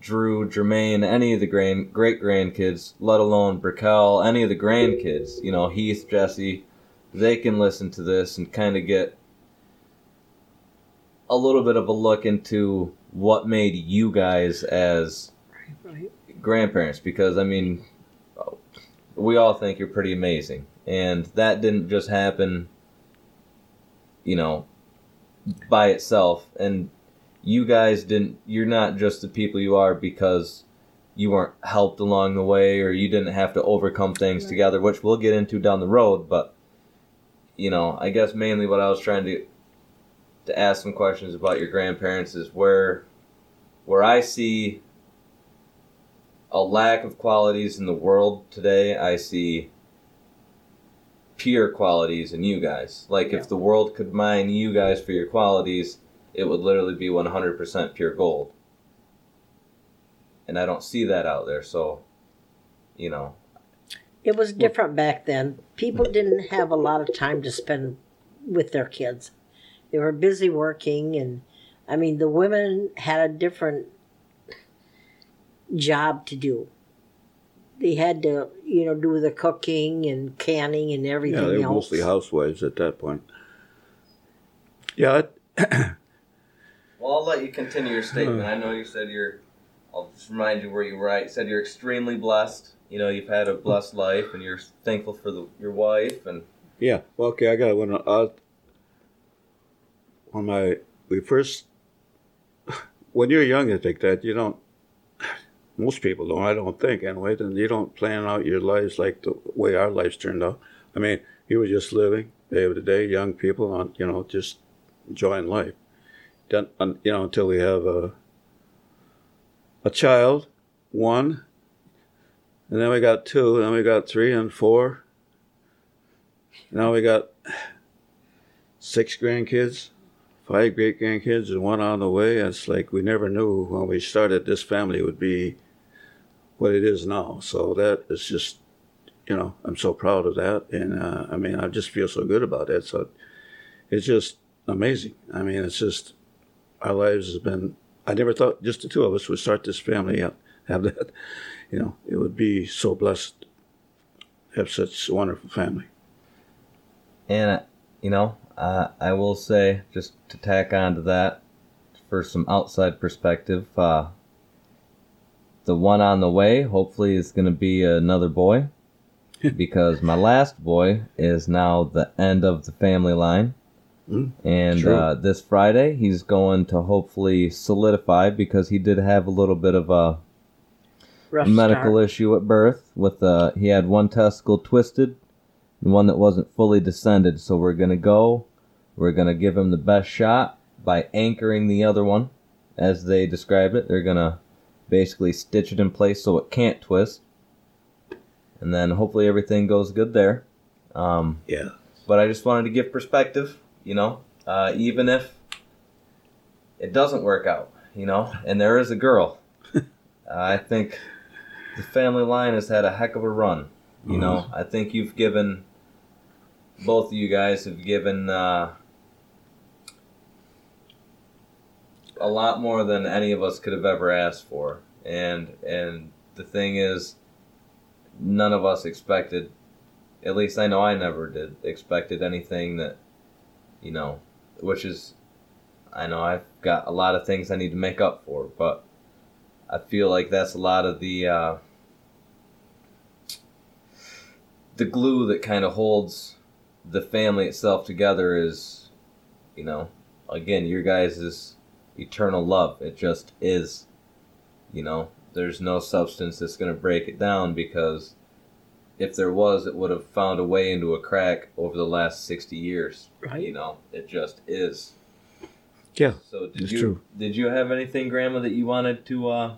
Drew, Jermaine, any of the grand, great grandkids, let alone Brickell, any of the grandkids, you know, Heath, Jesse, they can listen to this and kind of get a little bit of a look into what made you guys as grandparents because I mean, we all think you're pretty amazing, and that didn't just happen, you know, by itself. And you guys didn't. You're not just the people you are because you weren't helped along the way, or you didn't have to overcome things together, which we'll get into down the road. But you know, I guess mainly what I was trying to to ask some questions about your grandparents is where where I see a lack of qualities in the world today. I see pure qualities in you guys. Like if the world could mine you guys for your qualities, it would literally be 100% pure gold. And I don't see that out there, so you know, It was different back then. People didn't have a lot of time to spend with their kids. They were busy working, and I mean, the women had a different job to do. They had to, you know, do the cooking and canning and everything Yeah, they were else. mostly housewives at that point. Yeah, it, *clears throat* Well, I'll let you continue your statement. I know you said you're. I'll just remind you where you were at. You said you're extremely blessed. You know, you've had a blessed life, and you're thankful for the, your wife. And yeah. Well, okay, I got one. Uh, when my we first *sighs* when you're young like that, you don't. Most people don't. I don't think anyway. Then you don't plan out your lives like the way our lives turned out. I mean, you were just living day to day, young people on you know just enjoying life. Then you know until we have a a child, one, and then we got two, and then we got three and four. Now we got six grandkids, five great grandkids, and one on the way. It's like we never knew when we started this family would be what it is now. So that is just, you know, I'm so proud of that, and uh, I mean, I just feel so good about that. So it's just amazing. I mean, it's just our lives has been. I never thought just the two of us would start this family out, have that. *laughs* You know, it would be so blessed, have such a wonderful family. And, uh, you know, uh, I will say, just to tack on to that, for some outside perspective, uh, the one on the way hopefully is going to be another boy. *laughs* because my last boy is now the end of the family line. Mm, and uh, this Friday, he's going to hopefully solidify because he did have a little bit of a Rough medical start. issue at birth with uh he had one testicle twisted and one that wasn't fully descended so we're gonna go we're gonna give him the best shot by anchoring the other one as they describe it they're gonna basically stitch it in place so it can't twist and then hopefully everything goes good there um Yeah. but I just wanted to give perspective, you know, uh, even if it doesn't work out, you know, and there is a girl. *laughs* I think the family line has had a heck of a run. You know, I think you've given both of you guys have given uh, a lot more than any of us could have ever asked for, and and the thing is, none of us expected at least I know I never did expected anything that you know which is I know I've got a lot of things I need to make up for but I feel like that's a lot of the uh, the glue that kind of holds the family itself together is you know again your guys' eternal love it just is you know there's no substance that's going to break it down because if there was, it would have found a way into a crack over the last sixty years. Right. You know, it just is. Yeah. So did It's you true. did you have anything, Grandma, that you wanted to, uh,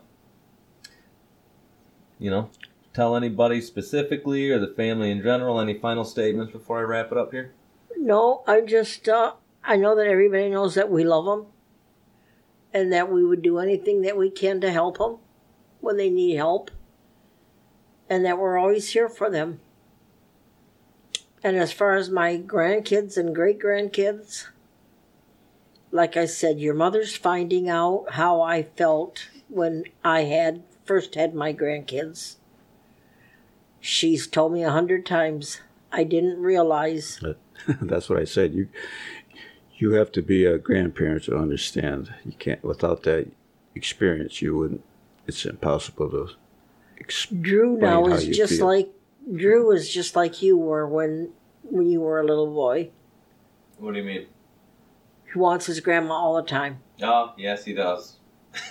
you know, tell anybody specifically or the family in general? Any final statements before I wrap it up here? No, I just uh, I know that everybody knows that we love them, and that we would do anything that we can to help them when they need help, and that we're always here for them. And as far as my grandkids and great grandkids, like I said, your mother's finding out how I felt when I had first had my grandkids. She's told me a hundred times I didn't realize *laughs* That's what I said. You you have to be a grandparent to understand. You can't without that experience. You wouldn't. It's impossible to. Exp- Drew now Explain how is you just feel. like Drew is just like you were when when you were a little boy. What do you mean? He wants his grandma all the time. Oh, yes, he does. *laughs*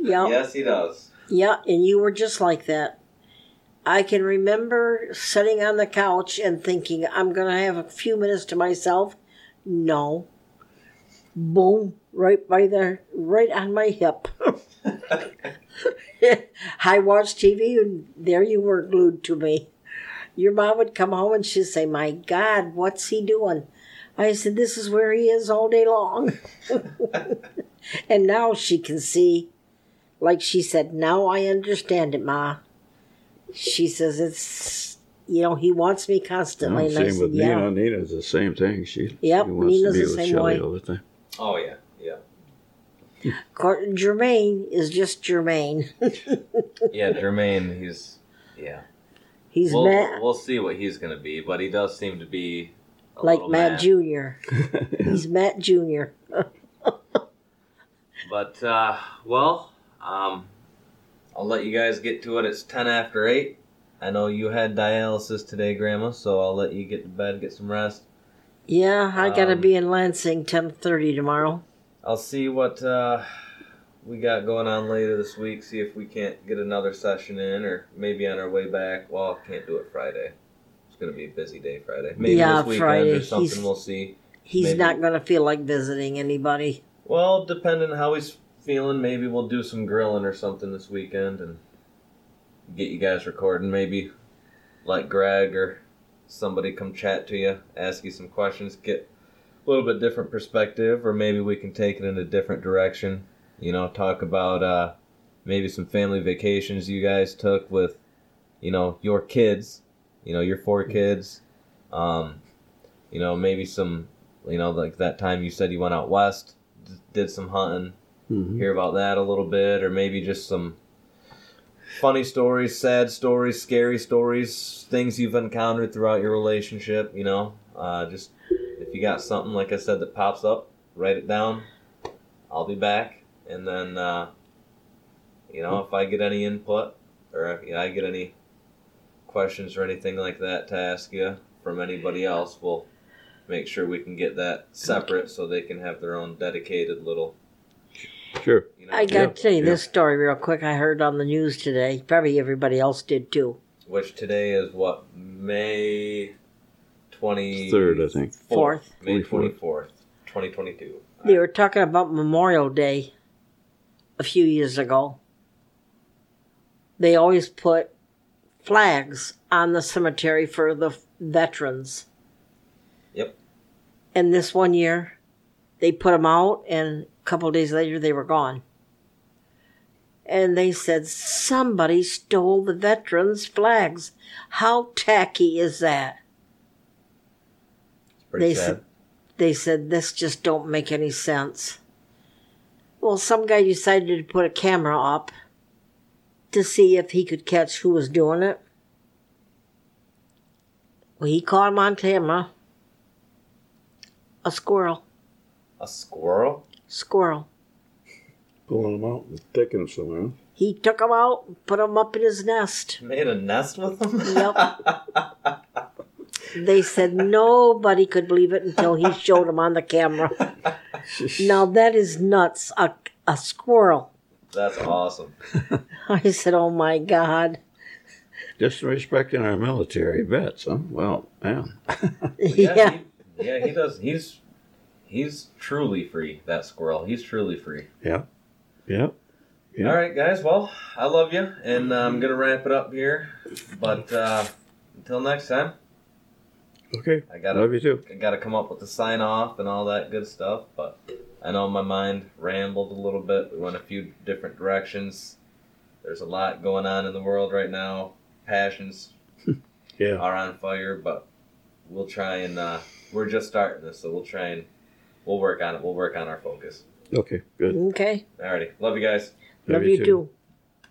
Yeah, Yes, he does. yeah, and you were just like that. I can remember sitting on the couch and thinking, I'm gonna have a few minutes to myself. No. Boom, right by the right on my hip. *laughs* I watched TV and there you were glued to me. Your mom would come home and she'd say, My God, what's he doing? I said, This is where he is all day long. *laughs* and now she can see, like she said, Now I understand it, Ma. She says, It's, you know, he wants me constantly. and same said, with Yeah. Nina. Nina's the same thing. She, Yep, she wants Nina's to be the with same Shelley way. all the time. Oh yeah, yeah, Cor- Jermaine is just Jermaine. *laughs* yeah. Jermaine, he's yeah. He's We'll, Matt, we'll see what he's gonna be, but he does seem to be a like little Matt. Jr. *laughs* He's Matt Jr. *laughs* But uh, well, um, I'll let you guys get to it. It's ten after eight. I know you had dialysis today, Grandma, so I'll let you get to bed, get some rest. Yeah, I gotta Um, be in Lansing ten thirty tomorrow. I'll see what uh, we got going on later this week. See if we can't get another session in, or maybe on our way back. Well, can't do it Friday. It's gonna be a busy day Friday. Maybe Yeah, this weekend Friday. or something. He's- We'll see. He's Maybe. not gonna feel like visiting anybody. Well, depending on how he's feeling, maybe we'll do some grilling or something this weekend and get you guys recording. Maybe let Greg or somebody come chat to you, ask you some questions, get a little bit different perspective, or maybe we can take it in a different direction. You know, talk about uh, maybe some family vacations you guys took with, you know, your kids, you know, your four kids. Um, you know, maybe some, you know, like that time you said you went out west, d- did some hunting, Mhm. hear about that a little bit, or maybe just some funny stories, sad stories, scary stories, things you've encountered throughout your relationship. You know, uh, just if you got something like I said that pops up, write it down. I'll be back, and then uh, you know if I get any input or if I get any questions or anything like that to ask you from anybody else, we'll make sure we can get that separate so they can have their own dedicated little. Sure. You know, I gotta Yeah, tell you yeah. this story real quick. I heard on the news today. Probably everybody else did too. which today is what May twenty Third, I think. Fourth. May 24th. twenty fourth, twenty twenty two. They were talking about Memorial Day a few years ago. They always put flags on the cemetery for the veterans. Yep. And this one year, they put them out, and a couple days later, they were gone. And they said somebody stole the veterans' flags. How tacky is that? They sad. said they said this just don't make any sense. Well, some guy decided to put a camera up to see if he could catch who was doing it. Well, he caught him on camera. A squirrel. A squirrel? Squirrel. Pulling them out and taking them somewhere. He took him out, and put him up in his nest. Made a nest with them? Yep. *laughs* They said nobody could believe it until he showed him on the camera. *laughs* Now that is nuts. A, a squirrel. That's awesome. *laughs* I said, oh my God. Just respecting our military vets, huh? Well, man. Yeah. He, yeah, he does. He's he's truly free. That squirrel. He's truly free. Yeah. Yeah. Yeah. All right, guys. Well, I love you, and I'm gonna wrap it up here. But uh, until next time, Okay. I gotta Love you too. I got to come up with the sign off and all that good stuff. But I know my mind rambled a little bit. We went a few different directions. There's a lot going on in the world right now. Passions *laughs* Yeah. are on fire, but we'll try and uh, we're just starting this, so we'll try and we'll work on it. We'll work on our focus. Okay. Good. Okay. Alrighty, love you guys. Love, you too.